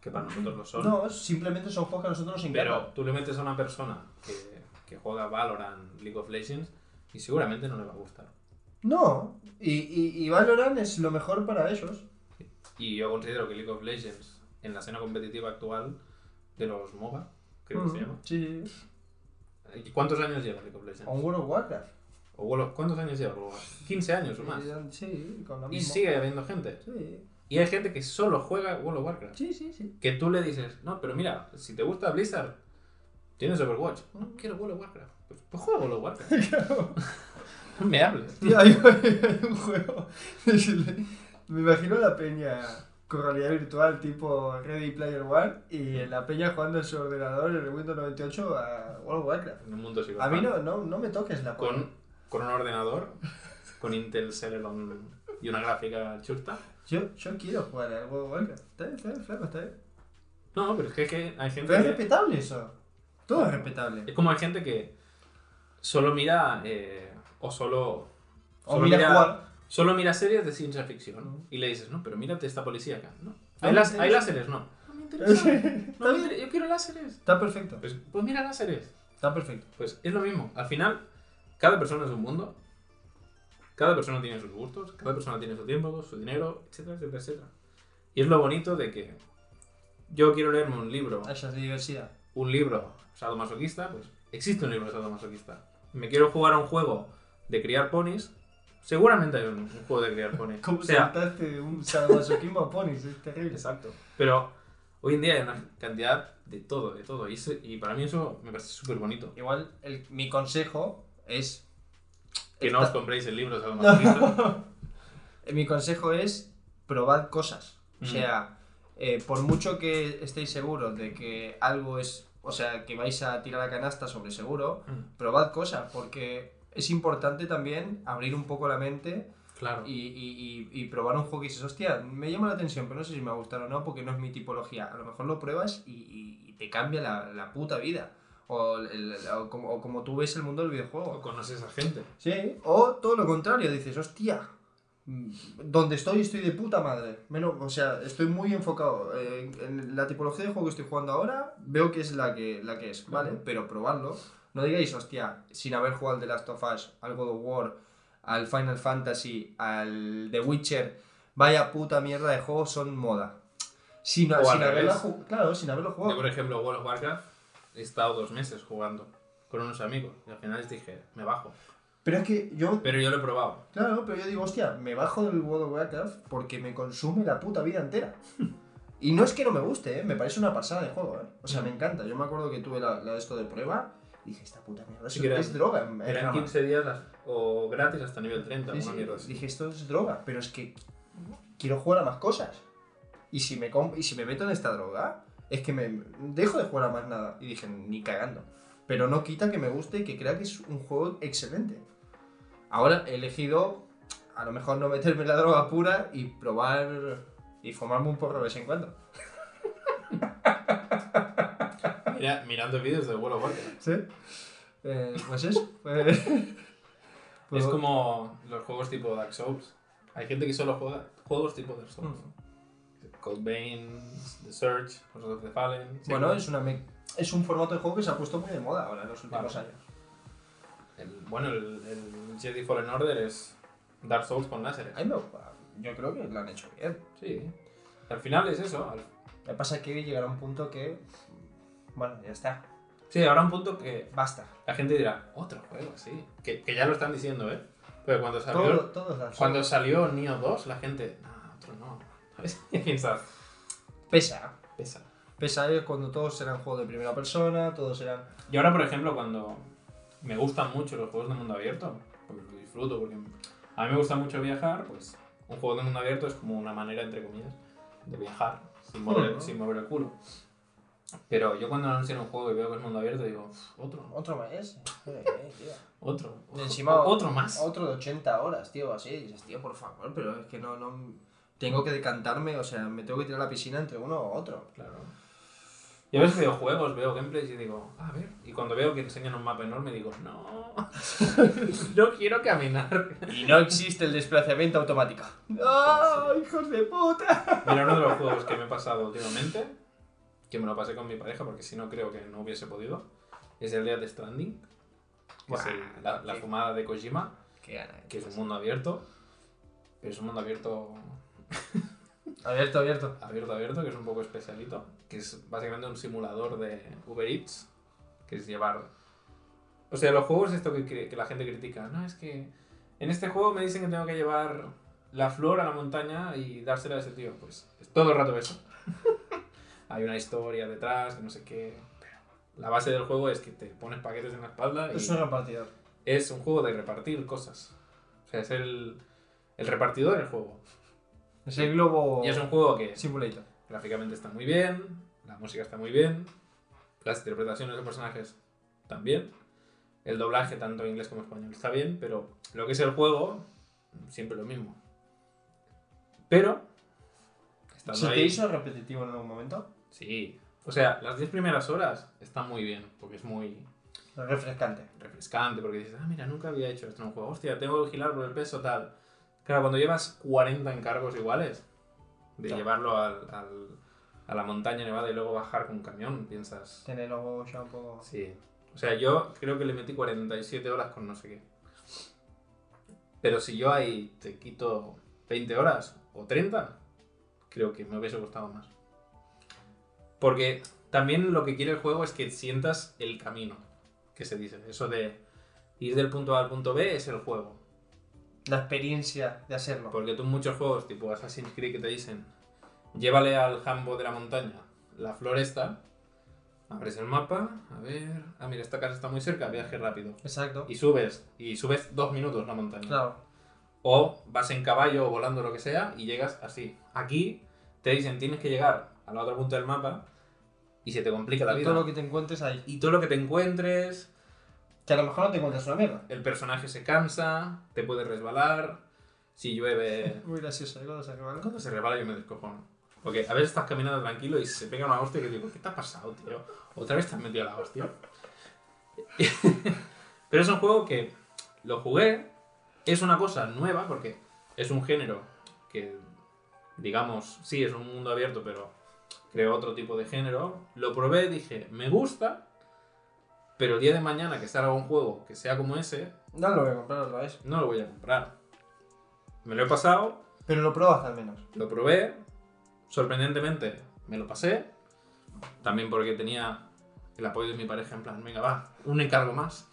que para nosotros lo son. No, simplemente son juegos que a nosotros nos Pero encantan. tú le metes a una persona que, que juega Valorant, League of Legends, y seguramente no le va a gustar. No, y, y, y Valorant es lo mejor para ellos. Y yo considero que League of Legends, en la escena competitiva actual de los MOBA, creo que se llama. Sí. ¿Y ¿Cuántos años lleva League of Legends? O un World of Warcraft. ¿O ¿Cuántos años lleva? World of Warcraft? 15 años o más. Sí, con lo Y mismo. sigue habiendo gente. Sí, Y hay gente que solo juega World of Warcraft. sí, sí. sí. Que tú le dices, no, pero mira, si te gusta Blizzard, tienes Overwatch. No, quiero World of Warcraft. Pues, pues juega World of Warcraft. me hables. Tío, hay, hay un juego. Me imagino la peña con realidad virtual tipo Ready Player One y la peña jugando en su ordenador en el Windows 98 a World of Warcraft. En un mundo A mí no, no, no me toques la con, con un ordenador, con Intel Celeron y una gráfica chusta. Yo, yo quiero jugar al World of Warcraft. Está bien, está bien, flaco, está bien. No, pero es que, es que hay gente Pero es que, respetable eso. Todo es respetable. es como hay gente que solo mira eh, o solo O solo mira jugar. solo mira series de ciencia ficción y le dices, no, pero mírate esta policía acá, ¿no? No Hay, las- hay interesa. láseres, no. No me interesa. No me inter- yo quiero láseres. Está perfecto. Pues, pues mira láseres. Está perfecto. Pues es lo mismo. Al final, cada persona es un mundo. Cada persona tiene sus gustos, cada persona tiene su tiempo, su dinero, etcétera, etcétera, etcétera. Y es lo bonito de que yo quiero leerme un libro, Haya diversidad. un libro sadomasoquista, pues existe un libro sadomasoquista. Me quiero jugar a un juego de criar ponis, seguramente hay un, un juego de criar ponis. ¿Cómo o sea, saltaste de un sadomasoquismo a ponis? Es terrible. Exacto. Pero hoy en día hay una cantidad de todo, de todo. Y, eso- y para mí eso me parece súper bonito. Igual, el- mi consejo es. Que no os compréis el libro sadomasoquista. Mi consejo es probad cosas. O sea, eh, por mucho que estéis seguros de que algo es. O sea, que vais a tirar la canasta sobre seguro, probad cosas, porque es importante también abrir un poco la mente Claro. y, y- y- y probar un juego que dices, hostia, me llama la atención, pero no sé si me va a gustar o no, porque no es mi tipología. A lo mejor lo pruebas y, y- y te cambia la, la puta vida. O, el- o como, o como tú ves el mundo del videojuego. O conoces a gente. Sí, o todo lo contrario, dices, hostia, donde estoy estoy de puta madre. Menos, o sea, estoy muy enfocado eh, en, en la tipología de juego que estoy jugando ahora, veo que es la que, la que es, ¿vale? Pero probarlo No digáis, hostia, sin haber jugado al The Last of Us, al God of War, al Final Fantasy, al The Witcher, vaya puta mierda de juegos son moda. Sin, sin haberlo claro, sin haberlo Yo, jugado. por ejemplo, World of Warcraft, he estado dos meses jugando con unos amigos y al final les dije, me bajo. Pero es que yo Pero yo lo he probado. Claro, pero yo digo, hostia, me bajo del World of Warcraft porque me consume la puta vida entera. Y no es que no me guste, ¿eh? me parece una pasada de juego, ¿eh? O sea, me encanta. Yo me acuerdo que tuve la, la esto de prueba dije, esta puta mierda, Sí eso que era- es droga. Eran rama". 15 días las- o gratis hasta nivel 30, Sí, mierda así. Dije, esto es droga, pero es que quiero jugar a más cosas. Y si me, y si me meto en esta droga, es que me dejo de jugar a más nada. Y dije, ni cagando. Pero no quita que me guste y que crea que es un juego excelente. Ahora he elegido, a lo mejor no meterme en la droga pura y probar y fumarme un porro de vez en cuando. Mira, mirando vídeos de World of Warcraft. ¿Sí? Eh, pues eso. pues- Es como los juegos tipo Dark Souls. Hay gente que solo juega juegos tipo Dark Souls. Mm. Code Veins, The Search, Cosas of the Fallen. sí, Bueno, ¿no? es, una me- es un formato de juego que se ha puesto muy de moda ahora en los últimos Vale. años. El- bueno, el, el Jedi Fallen Order es Dark Souls con láseres. Yo creo que lo han hecho bien. Sí. Al final es eso. al- Lo que pasa es que llegará un punto que. Bueno, ya está. Sí, habrá un punto que Basta. la gente dirá, otro juego, sí. Que, que ya lo están diciendo, ¿eh? Pero cuando salió, Todo, todo Dark Souls. cuando salió Neo 2, la gente, no, otro no. ¿Sabes? Piensas, Pesa. pesa. Pesa es cuando todos eran juegos de primera persona, todos eran. Y ahora, por ejemplo, cuando me gustan mucho los juegos de mundo abierto, porque lo disfruto, porque a mí me gusta mucho viajar, pues un juego de mundo abierto es como una manera, entre comillas, de viajar sin mover, Ujú. sin mover el culo. Pero yo cuando anuncian un juego y veo que es mundo abierto, digo, "Uf, otro, Otro mes. Eh, tío. otro, Y encima otro más. Otro de 80 horas, tío, así. Y dices, tío, por favor, pero es que no, no. Tengo que decantarme, o sea, me tengo que tirar a la piscina entre uno o otro. Claro. Y a veces veo juegos, veo gameplays y digo, a ver. Y cuando veo que enseñan un mapa enorme, digo, no, no quiero caminar. Y no existe el desplazamiento automático. ¡No, hijos de puta! Mira, uno de los juegos que me he pasado últimamente, que me lo pasé con mi pareja, porque si no creo que no hubiese podido, es el Death Stranding, que es el- la, la fumada de Kojima, que es un mundo abierto, pero es un mundo abierto, Abierto, abierto. abierto, abierto, que es un poco especialito, que es básicamente un simulador de Uber Eats, que es llevar... O sea, los juegos, esto que, que- que la gente critica, no, es que en este juego me dicen que tengo que llevar la flor a la montaña y dársela a ese tío, pues es todo el rato eso. Hay una historia detrás, que no sé qué. La base del juego es que te pones paquetes en la espalda y Es un repartidor. es un juego de repartir cosas. O sea, es el, el repartidor del juego. Es el globo Y es un juego que simulator. gráficamente está muy bien, la música está muy bien, las interpretaciones de personajes también, el doblaje tanto en inglés como en español está bien, pero lo que es el juego, siempre lo mismo. Pero, ¿Se te ahí, hizo repetitivo en algún momento? Sí. O sea, las 10 primeras horas están muy bien, porque es muy Refrescante. refrescante, porque dices, ah, mira, nunca había hecho esto en un juego, hostia, tengo que vigilar por el peso, tal. Claro, cuando llevas 40 encargos iguales, de llevarlo al, al- a la montaña nevada y luego bajar con un camión, piensas, Tiene los huevos ya un poco. sí. O sea, yo creo que le metí 47 horas con no sé qué. Pero si yo ahí te quito 20 horas o 30, creo que me hubiese gustado más. Porque también lo que quiere el juego es que sientas el camino, que se dice. Eso de ir del punto A al punto B es el juego. La experiencia de hacerlo. Porque tú en muchos juegos, tipo Assassin's Creed, que te dicen, llévale al jambo de la montaña la floresta, abres el mapa, a ver, ah, mira, esta casa está muy cerca, viaje rápido. Exacto. Y subes, y subes dos minutos la montaña. Claro. O vas en caballo o volando lo que sea y llegas así. Aquí te dicen tienes que llegar a la otra punta del mapa y se te complica la Y vida. todo lo que te encuentres ahí. Y todo lo que te encuentres, Que a lo mejor no te encuentras una mierda. el personaje se cansa, te puede resbalar, si llueve... Muy gracioso, ¿eh? Cuando se acaba. Cuando se resbala yo me descojono. Porque a veces estás caminando tranquilo y se pega una hostia que digo, ¿qué te ha pasado, tío? Otra vez te has metido a la hostia. Pero es un juego que lo jugué, es una cosa nueva porque es un género que, digamos, sí, es un mundo abierto, pero creo otro tipo de género. Lo probé, dije, me gusta, Pero el día de mañana que salga un juego que sea como ese, No lo voy a comprar otra vez. no lo voy a comprar. Me lo he pasado, Pero lo pruebas al menos. lo probé, sorprendentemente me lo pasé. También porque tenía el apoyo de mi pareja en plan, venga, va, un encargo más.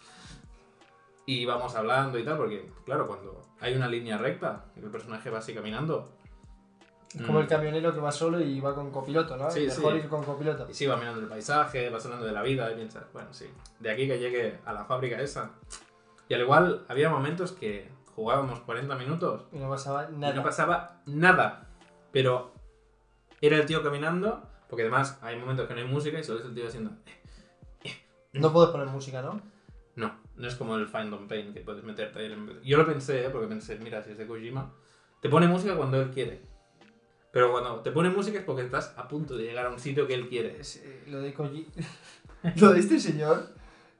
Y vamos hablando y tal, porque claro, cuando hay una línea recta y el personaje va así caminando, Es como Mm. el camionero que va solo y va con copiloto, ¿no? Sí, Y mejor sí. ir con copiloto. Y sí, va mirando el paisaje, vas hablando de la vida y piensas, bueno, sí, de aquí que llegue a la fábrica esa. Y al igual había momentos que jugábamos 40 minutos Y no pasaba y nada. no pasaba nada. Pero era el tío caminando, porque además hay momentos que no hay música y solo es el tío haciendo... No puedes poner música, ¿no? No, no es como el Find on Pain que puedes meterte ahí. Yo lo pensé, ¿eh? porque pensé, mira, si es de Kojima, te pone música cuando él quiere. Pero cuando te pone música es porque estás a punto de llegar a un sitio que él quiere. Es, eh, lo de Koji... lo de este señor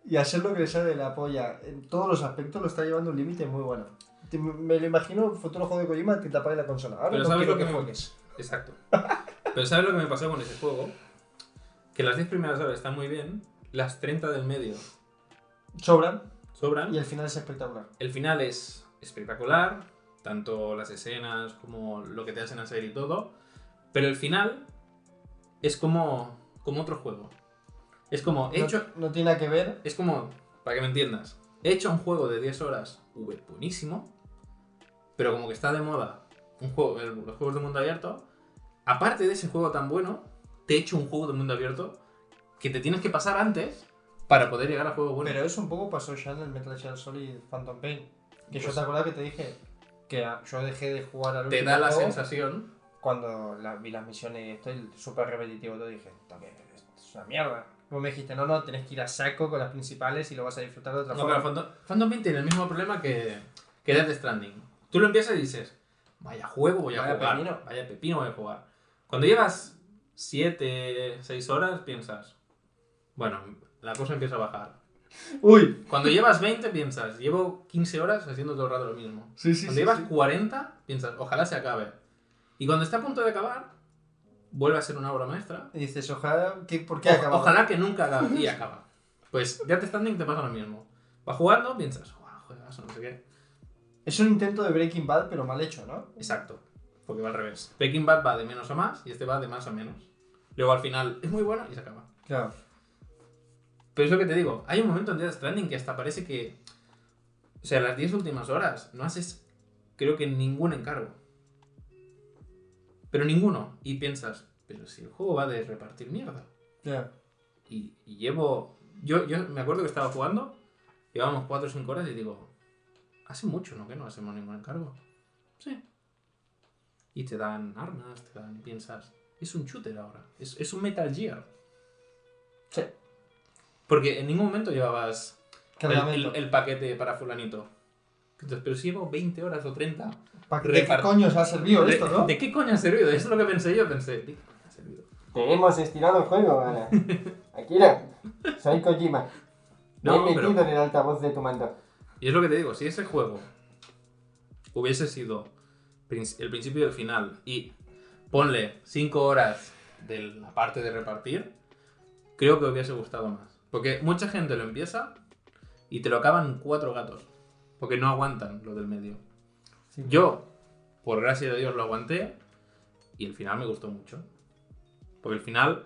y hacer lo que le sale de la polla en todos los aspectos lo está llevando a un límite muy bueno. Te- me lo imagino futuro juego de Kojima que te apague la consola. Ahora Pero no ¿sabes lo que que me- juegues. Exacto. Pero ¿sabes lo que me pasó con ese juego? Que las 10 primeras horas están muy bien, las 30 del medio Sobran sobran. y el final es espectacular. El final es espectacular, tanto las escenas como lo que te hacen hacer y todo. Pero el final es como, como otro juego. Es como, he No- hecho, no, tiene nada que ver. es como, para que me entiendas, he hecho un juego de 10 horas v, buenísimo, pero como que está de moda un juego, el- los juegos de mundo abierto, aparte de ese juego tan bueno, te he hecho un juego de mundo abierto que te tienes que pasar antes para poder llegar al juego bueno. Pero eso un poco pasó ya en el Metal Gear Solid Phantom Pain. Que yo Pues- te acuerdas que te dije que yo dejé de jugar al te da la sensación cuando la- vi las misiones y estoy súper repetitivo. Te dije, es una mierda. Luego me dijiste, no, no, tenés que ir a saco con las principales y lo vas a disfrutar de otra No, forma. pero Phantom, Phantom Pain tiene el mismo problema que, que Death Stranding. Tú lo empiezas y dices, vaya juego voy a Vaya jugar, pepino. vaya pepino voy a jugar. Cuando llevas 7, 6 horas piensas, bueno, la cosa empieza a bajar. Uy, Cuando llevas 20 piensas, llevo 15 horas haciendo todo el rato lo mismo. sí, sí, Cuando sí, llevas sí. 40 piensas, ojalá se acabe. Y cuando está a punto de acabar, vuelve a ser una obra maestra. Y dices, ojalá, ¿qué, ¿por qué acabamos? Ojalá que nunca acabe y acaba. Pues Death Stranding te pasa lo mismo. Vas jugando, piensas, wow, juegazo, no sé qué. Es un intento de Breaking Bad, pero mal hecho, ¿no? Exacto, porque va al revés. Breaking Bad va de menos a más y este va de más a menos. Luego al final es muy bueno y se acaba. Claro. Pero es lo que te digo, hay un momento en Death Stranding que hasta parece que. O sea, las 10 últimas horas no haces, creo que ningún encargo. Pero ninguno. Y piensas, pero si el juego va de repartir mierda. Ya. Y, y llevo. Yo, yo me acuerdo que estaba jugando, llevábamos 4 o 5 horas y digo, hace mucho, ¿no? Que no hacemos ningún encargo. Sí. Y te dan armas, te dan. y piensas, es un shooter ahora, es, es un Metal Gear. Sí. Porque en ningún momento llevabas el, el- el paquete para Fulanito. Entonces, pero si llevo 20 horas o 30. ¿Pa- ¿De qué coño os ha servido ¿De, esto, no? ¿De qué coño ha servido? Eso es lo que pensé yo. Pensé, ¿de qué coño ha servido? Te hemos estirado el juego, Ana. Akira, soy Kojima. Me No, he metido pero- en el altavoz de tu mando. Y es lo que te digo, si ese juego hubiese sido el principio y el final y ponle 5 horas de la parte de repartir, creo que hubiese gustado más. Porque mucha gente lo empieza y te lo acaban cuatro gatos. Porque no aguantan lo del medio. Sí. Yo, por gracia de Dios, lo aguanté y el final me gustó mucho. Porque el final,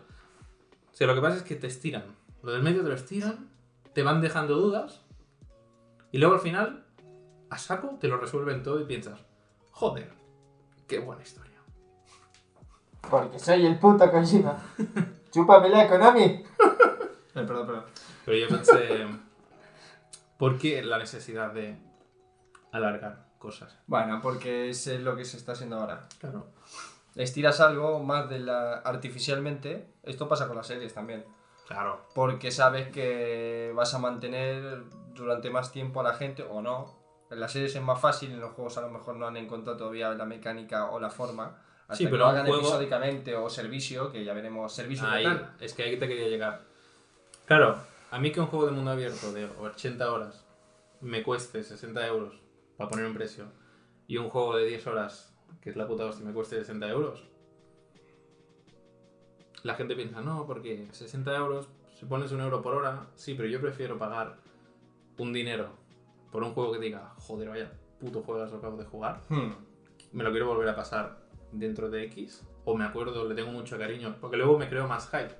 o sea, lo que pasa es que te estiran. Lo del medio te lo estiran, te van dejando dudas y luego al final, a saco, te lo resuelven todo y piensas, joder, qué buena historia. Porque soy el puto Kojima. Chúpamela, Konami. Eh, perdón, perdón. Pero yo pensé, ¿por qué la necesidad de alargar cosas? Bueno, porque es lo que se está haciendo ahora. Claro. Estiras algo más de la artificialmente. Esto pasa con las series también. Claro. Porque sabes que vas a mantener durante más tiempo a la gente o no. En las series es más fácil, en los juegos a lo mejor no han encontrado todavía la mecánica o la forma. Hasta Sí, que pero lo un hagan juego- episódicamente o servicio, que ya veremos servicio Ahí, es que ahí te quería llegar. Claro, a mí que un juego de mundo abierto de 80 horas me cueste 60 euros para poner un precio y un juego de 10 horas, que es la puta hostia, me cueste 60 euros. La gente piensa, no, porque 60 euros Si pones un euro por hora, sí, pero yo prefiero pagar un dinero por un juego que diga, joder, vaya puto juego que acabo de jugar, Hmm. me lo quiero volver a pasar dentro de X, o me acuerdo, le tengo mucho cariño, porque luego me creo más hype.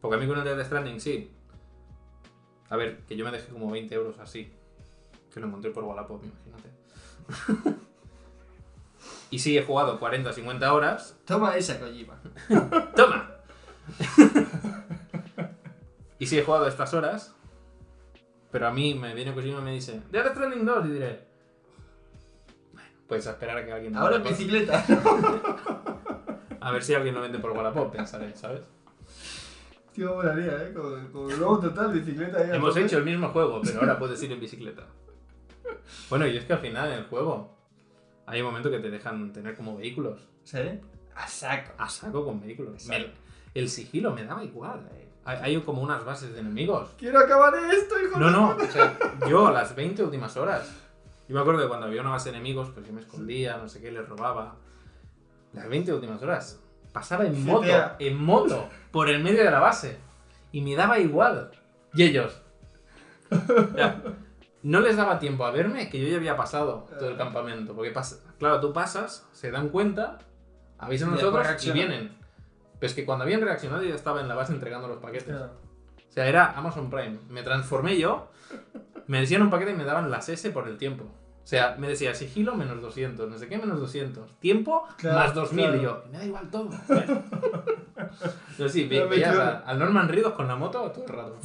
Porque a mí con el Death Stranding sí. A ver, que yo me dejé como 20 euros así, que lo encontré por Wallapop, imagínate. y sí, he jugado 40 50 horas, Toma esa Kojima. ¡Toma! y sí he jugado estas horas, pero a mí me viene Kojima y me dice, Death Stranding 2, y diré, bueno, puedes esperar a que alguien... Ahora en bicicleta. A ver si alguien lo vende por Wallapop, pensaré, ¿sabes? Tío, molaría, ¿eh? Con, con luego total, bicicleta ahí a Hemos hecho el mismo juego, pero ahora puedes ir en bicicleta. Bueno, y es que al final en el juego hay un momento que te dejan tener como vehículos. ¿Sí? A saco. A saco con vehículos. Exacto. Me- el sigilo me daba igual. eh. Hay, hay como unas bases de enemigos. Quiero acabar esto, hijo No, de no, puta. o sea, yo las 20 últimas horas. Yo me acuerdo que cuando había una base de enemigos, pues yo me escondía, no sé qué, les robaba. Las 20 últimas horas. Pasaba en moto, GTA. en moto, por el medio de la base. Y me daba igual. Y ellos. Ya, no les daba tiempo a verme que yo ya había pasado todo el campamento. Porque, pasa, claro, tú pasas, se dan cuenta, avisan a nosotros y vienen. Pero es que cuando habían reaccionado yo ya estaba en la base entregando los paquetes. O sea, era Amazon Prime. Me transformé yo, me decían un paquete y me daban las S por el tiempo. O sea, me decía sigilo menos 200, no sé qué menos 200. Tiempo Claro, más 2000. claro. Y yo, me da igual todo. Entonces sí, ve- veías a- al Norman Reedus con la moto todo el rato.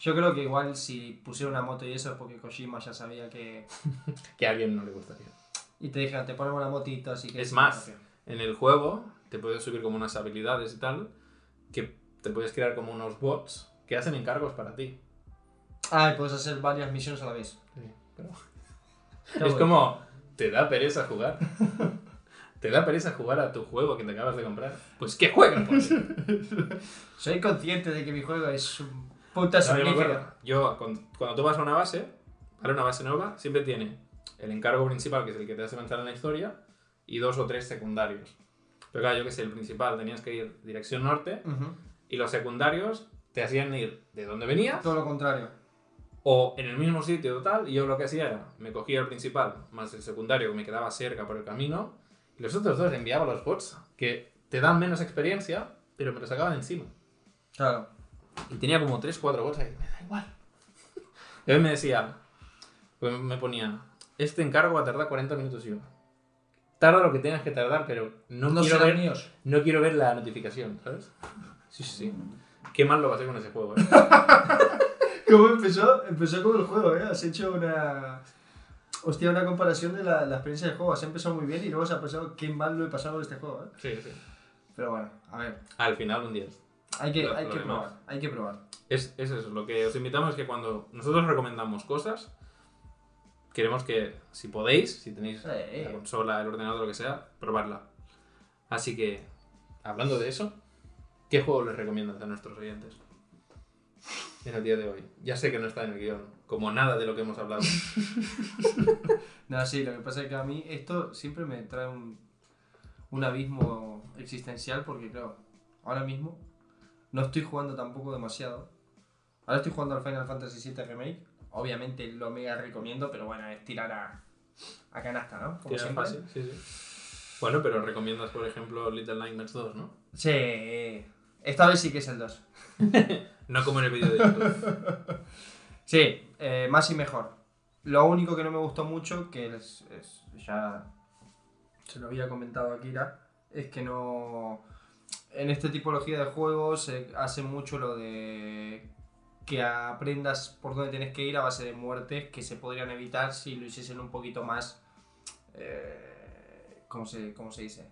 Yo creo que igual si pusiera una moto y eso es porque Kojima ya sabía que. Que a alguien no le gustaría. Y te dijeron, te ponemos una motito, así que. Es más. En el juego te puedes subir como unas habilidades y tal, que te puedes crear como unos bots que hacen encargos para ti. Ah, y puedes hacer varias misiones a la vez. Sí, pero- Es bueno. como, te da pereza jugar. ¿Te da pereza jugar a tu juego que te acabas de comprar? Pues que pues. Soy consciente de que mi juego es un puta No, yo cuando tú vas a una base, para una base nueva, siempre tiene el encargo principal, que es el que te hace avanzar en la historia, y dos o tres secundarios. Pero claro, yo que sé, el principal tenías que ir dirección norte, y los secundarios te hacían ir de donde venías, Todo lo contrario. O en el mismo sitio total, y yo lo que hacía era, me cogía el principal, más el secundario que me quedaba cerca por el camino, y los otros dos enviaba los bots, que te dan menos experiencia, pero me los sacaban encima. Claro. Y tenía como 3, 4 bots ahí. Me da igual. Y a mí me decía, pues me ponía, este encargo va a tardar 40 minutos y yo. Tarda lo que tengas que tardar, pero no, No quiero, ver, míos. no quiero ver la notificación, ¿sabes? Sí, sí, sí. Qué mal lo pasé con ese juego, ¿eh? ¿Cómo empezó? Empezó como el juego, ¿eh? Has hecho una. Hostia, una comparación de la, la experiencia del juego. Has empezado muy bien y luego se ha pasado qué mal lo he pasado con este juego, ¿eh? Sí, sí. Pero bueno, a ver. Al final un 10. Hay que, Lo- hay lo que demás. probar. Hay que probar. Es, es eso, lo que os invitamos es que cuando nosotros recomendamos cosas, queremos que, si podéis, si tenéis Sí. la consola, el ordenador, lo que sea, probarla. Así que, hablando de eso, ¿qué juego les recomiendas a nuestros oyentes? En el día de hoy. Ya sé que no está en el guion, como nada de lo que hemos hablado. No, sí, lo que pasa es que a mí esto siempre me trae un, un abismo existencial porque, claro, ahora mismo no estoy jugando tampoco demasiado. Ahora estoy jugando al Final Fantasy VII Remake. Obviamente lo mega recomiendo, pero bueno, es tirar a, a canasta, ¿no? Como siempre. fácil, sí, sí. Bueno, pero recomiendas, por ejemplo, Little Nightmares 2, ¿no? Sí, esta vez sí que es el 2. No como en el vídeo de YouTube. Sí, eh, más y mejor. Lo único que no me gustó mucho, que es, es- ya se lo había comentado a Kira, es que no. En esta tipología de juegos se hace mucho lo de que aprendas por dónde tienes que ir a base de muertes que se podrían evitar si lo hiciesen un poquito más. Eh, ¿cómo, se, ¿Cómo se dice?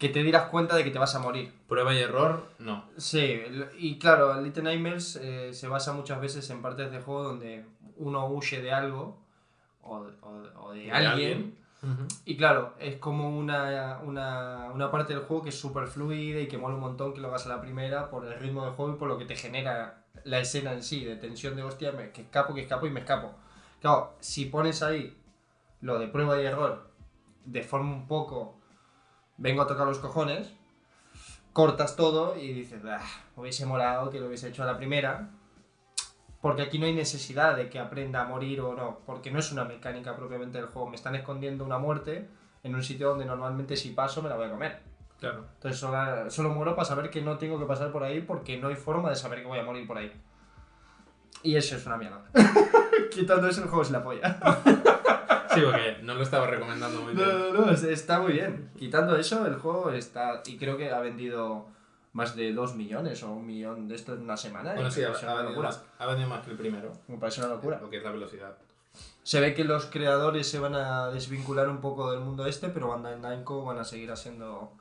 Que te dieras cuenta de que te vas a morir. Prueba y error, no. Sí, y claro, Little Nightmares eh, se basa muchas veces en partes de juego donde uno huye de algo o, de- o de- o de ¿De alguien. Y claro, es como una, una, una parte del juego que es súper fluida y que mola un montón que lo hagas a la primera por el ritmo del juego y por lo que te genera la escena en sí, de tensión de hostia, me- que escapo, que escapo y me escapo. Claro, si pones ahí lo de prueba y error de forma un poco vengo a tocar los cojones, cortas todo y dices, "Ah, hubiese molado que lo hubiese hecho a la primera. Porque aquí no hay necesidad de que aprenda a morir o no, porque no es una mecánica propiamente del juego. Me están escondiendo una muerte en un sitio donde normalmente si paso me la voy a comer. Claro. Entonces solo, solo muero para saber que no tengo que pasar por ahí porque no hay forma de saber que voy a morir por ahí. Y eso es una mierda. Quitando eso el juego es la polla. Sí, porque no lo estaba recomendando muy No, bien. no, no, es- está muy bien. Quitando eso, el juego está. Y creo que ha vendido más de 2 millones o un millón de esto en una semana. Bueno, sí, ha, ha vendido más, ha vendido más que el primero. Me parece una locura. Lo que es la velocidad. Se ve que los creadores se van a desvincular un poco del mundo este, pero Bandai Namco van a seguir haciendo.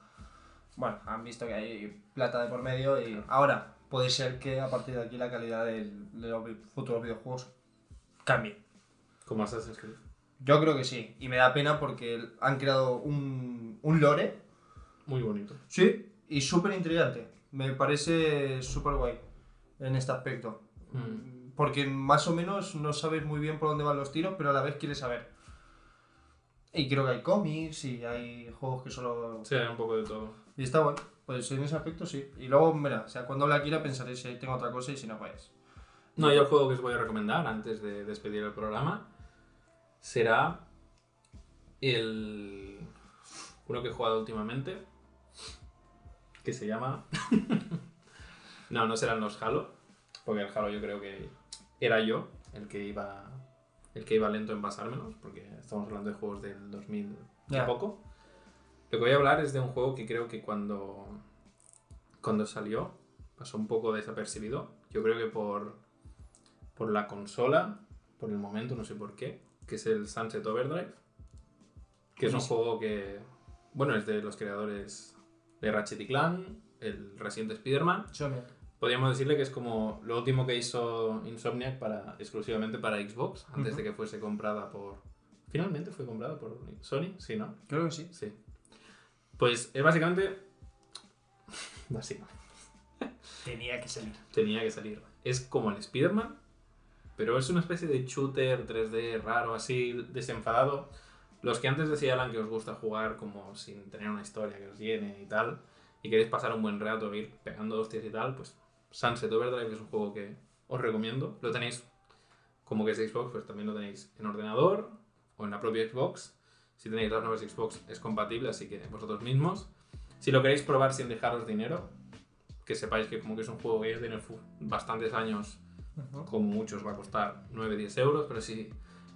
Bueno, han visto que hay plata de por medio y ahora puede ser que a partir de aquí la calidad del- de los futuros videojuegos cambie. Como Assassin's Creed. Yo creo que sí, y me da pena porque han creado un, un lore Muy bonito. Sí, y súper intrigante. Me parece súper guay en este aspecto. Mm. Porque más o menos no sabes muy bien por dónde van los tiros, pero a la vez quieres saber. Y creo que hay cómics y hay juegos que solo... Sí, hay un poco de todo. Y está bueno. Pues en ese aspecto sí. Y luego, mira, o sea, cuando la quiera pensaré si tengo otra cosa y si no, pues... No, yo el juego que os voy a recomendar antes de despedir el programa será el uno que he jugado últimamente que se llama no, no serán los Halo, porque el Halo yo creo que era yo el que iba el que iba lento en pasármelos, porque estamos hablando de juegos del 2000 y Ya. poco. Lo que voy a hablar es de un juego que creo que cuando cuando salió pasó un poco desapercibido. Yo creo que por por la consola, por el momento, no sé por qué, que es el Sunset Overdrive, que es un juego que, bueno, es de los creadores de Ratchet y Clank, el reciente Spider-Man. Podríamos decirle que es como lo último que hizo Insomniac para, exclusivamente para Xbox, antes de que fuese comprada por... Finalmente fue comprada por Sony, sí, ¿no? Creo que sí. Sí. Pues es básicamente... Básicamente Tenía que salir. tenía que salir. Es como el Spider-Man, pero es una especie de shooter 3D raro, así, desenfadado. Los que antes decía Alan que os gusta jugar como sin tener una historia que os llene y tal, y queréis pasar un buen rato, ir pegando hostias y tal, pues Sunset Overdrive es un juego que os recomiendo. Lo tenéis como que es de Xbox, pues también lo tenéis en ordenador o en la propia Xbox. Si tenéis las nuevas Xbox es compatible, así que vosotros mismos. Si lo queréis probar sin dejaros dinero, que sepáis que como que es un juego que ya tiene bastantes años, como muchos va a costar 9-10 euros, pero si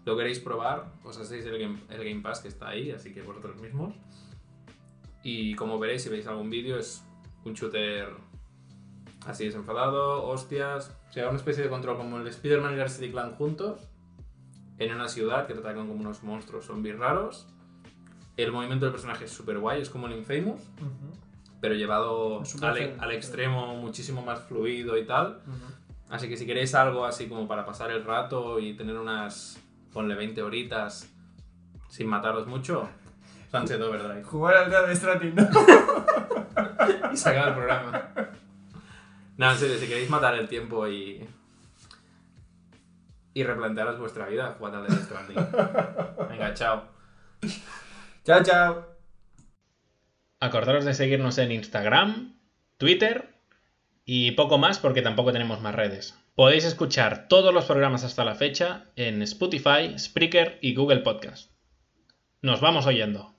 lo queréis probar, os hacéis el game, el game Pass que está ahí, así que vosotros mismos. Y como veréis, si veis algún vídeo, es un shooter así desenfadado, hostias, o sea, una especie de control como el de Spider-Man y el City Clan juntos, en una ciudad que te atacan como unos monstruos zombies raros. El movimiento del personaje es súper guay, es como el Infamous, pero llevado al, al extremo muchísimo más fluido y tal. Así que si queréis algo así como para pasar el rato y tener unas, ponle 20 horitas sin mataros mucho, Sunset Overdrive. Jugar al Death Stranding, ¿no? Y se acaba el programa. No, en serio, si queréis matar el tiempo y... Y replantearos vuestra vida, jugad al Death Stranding. Venga, chao. chao, chao. Acordaros de seguirnos en Instagram, Twitter y poco más porque tampoco tenemos más redes. Podéis escuchar todos los programas hasta la fecha en Spotify, Spreaker y Google Podcast. Nos vamos oyendo.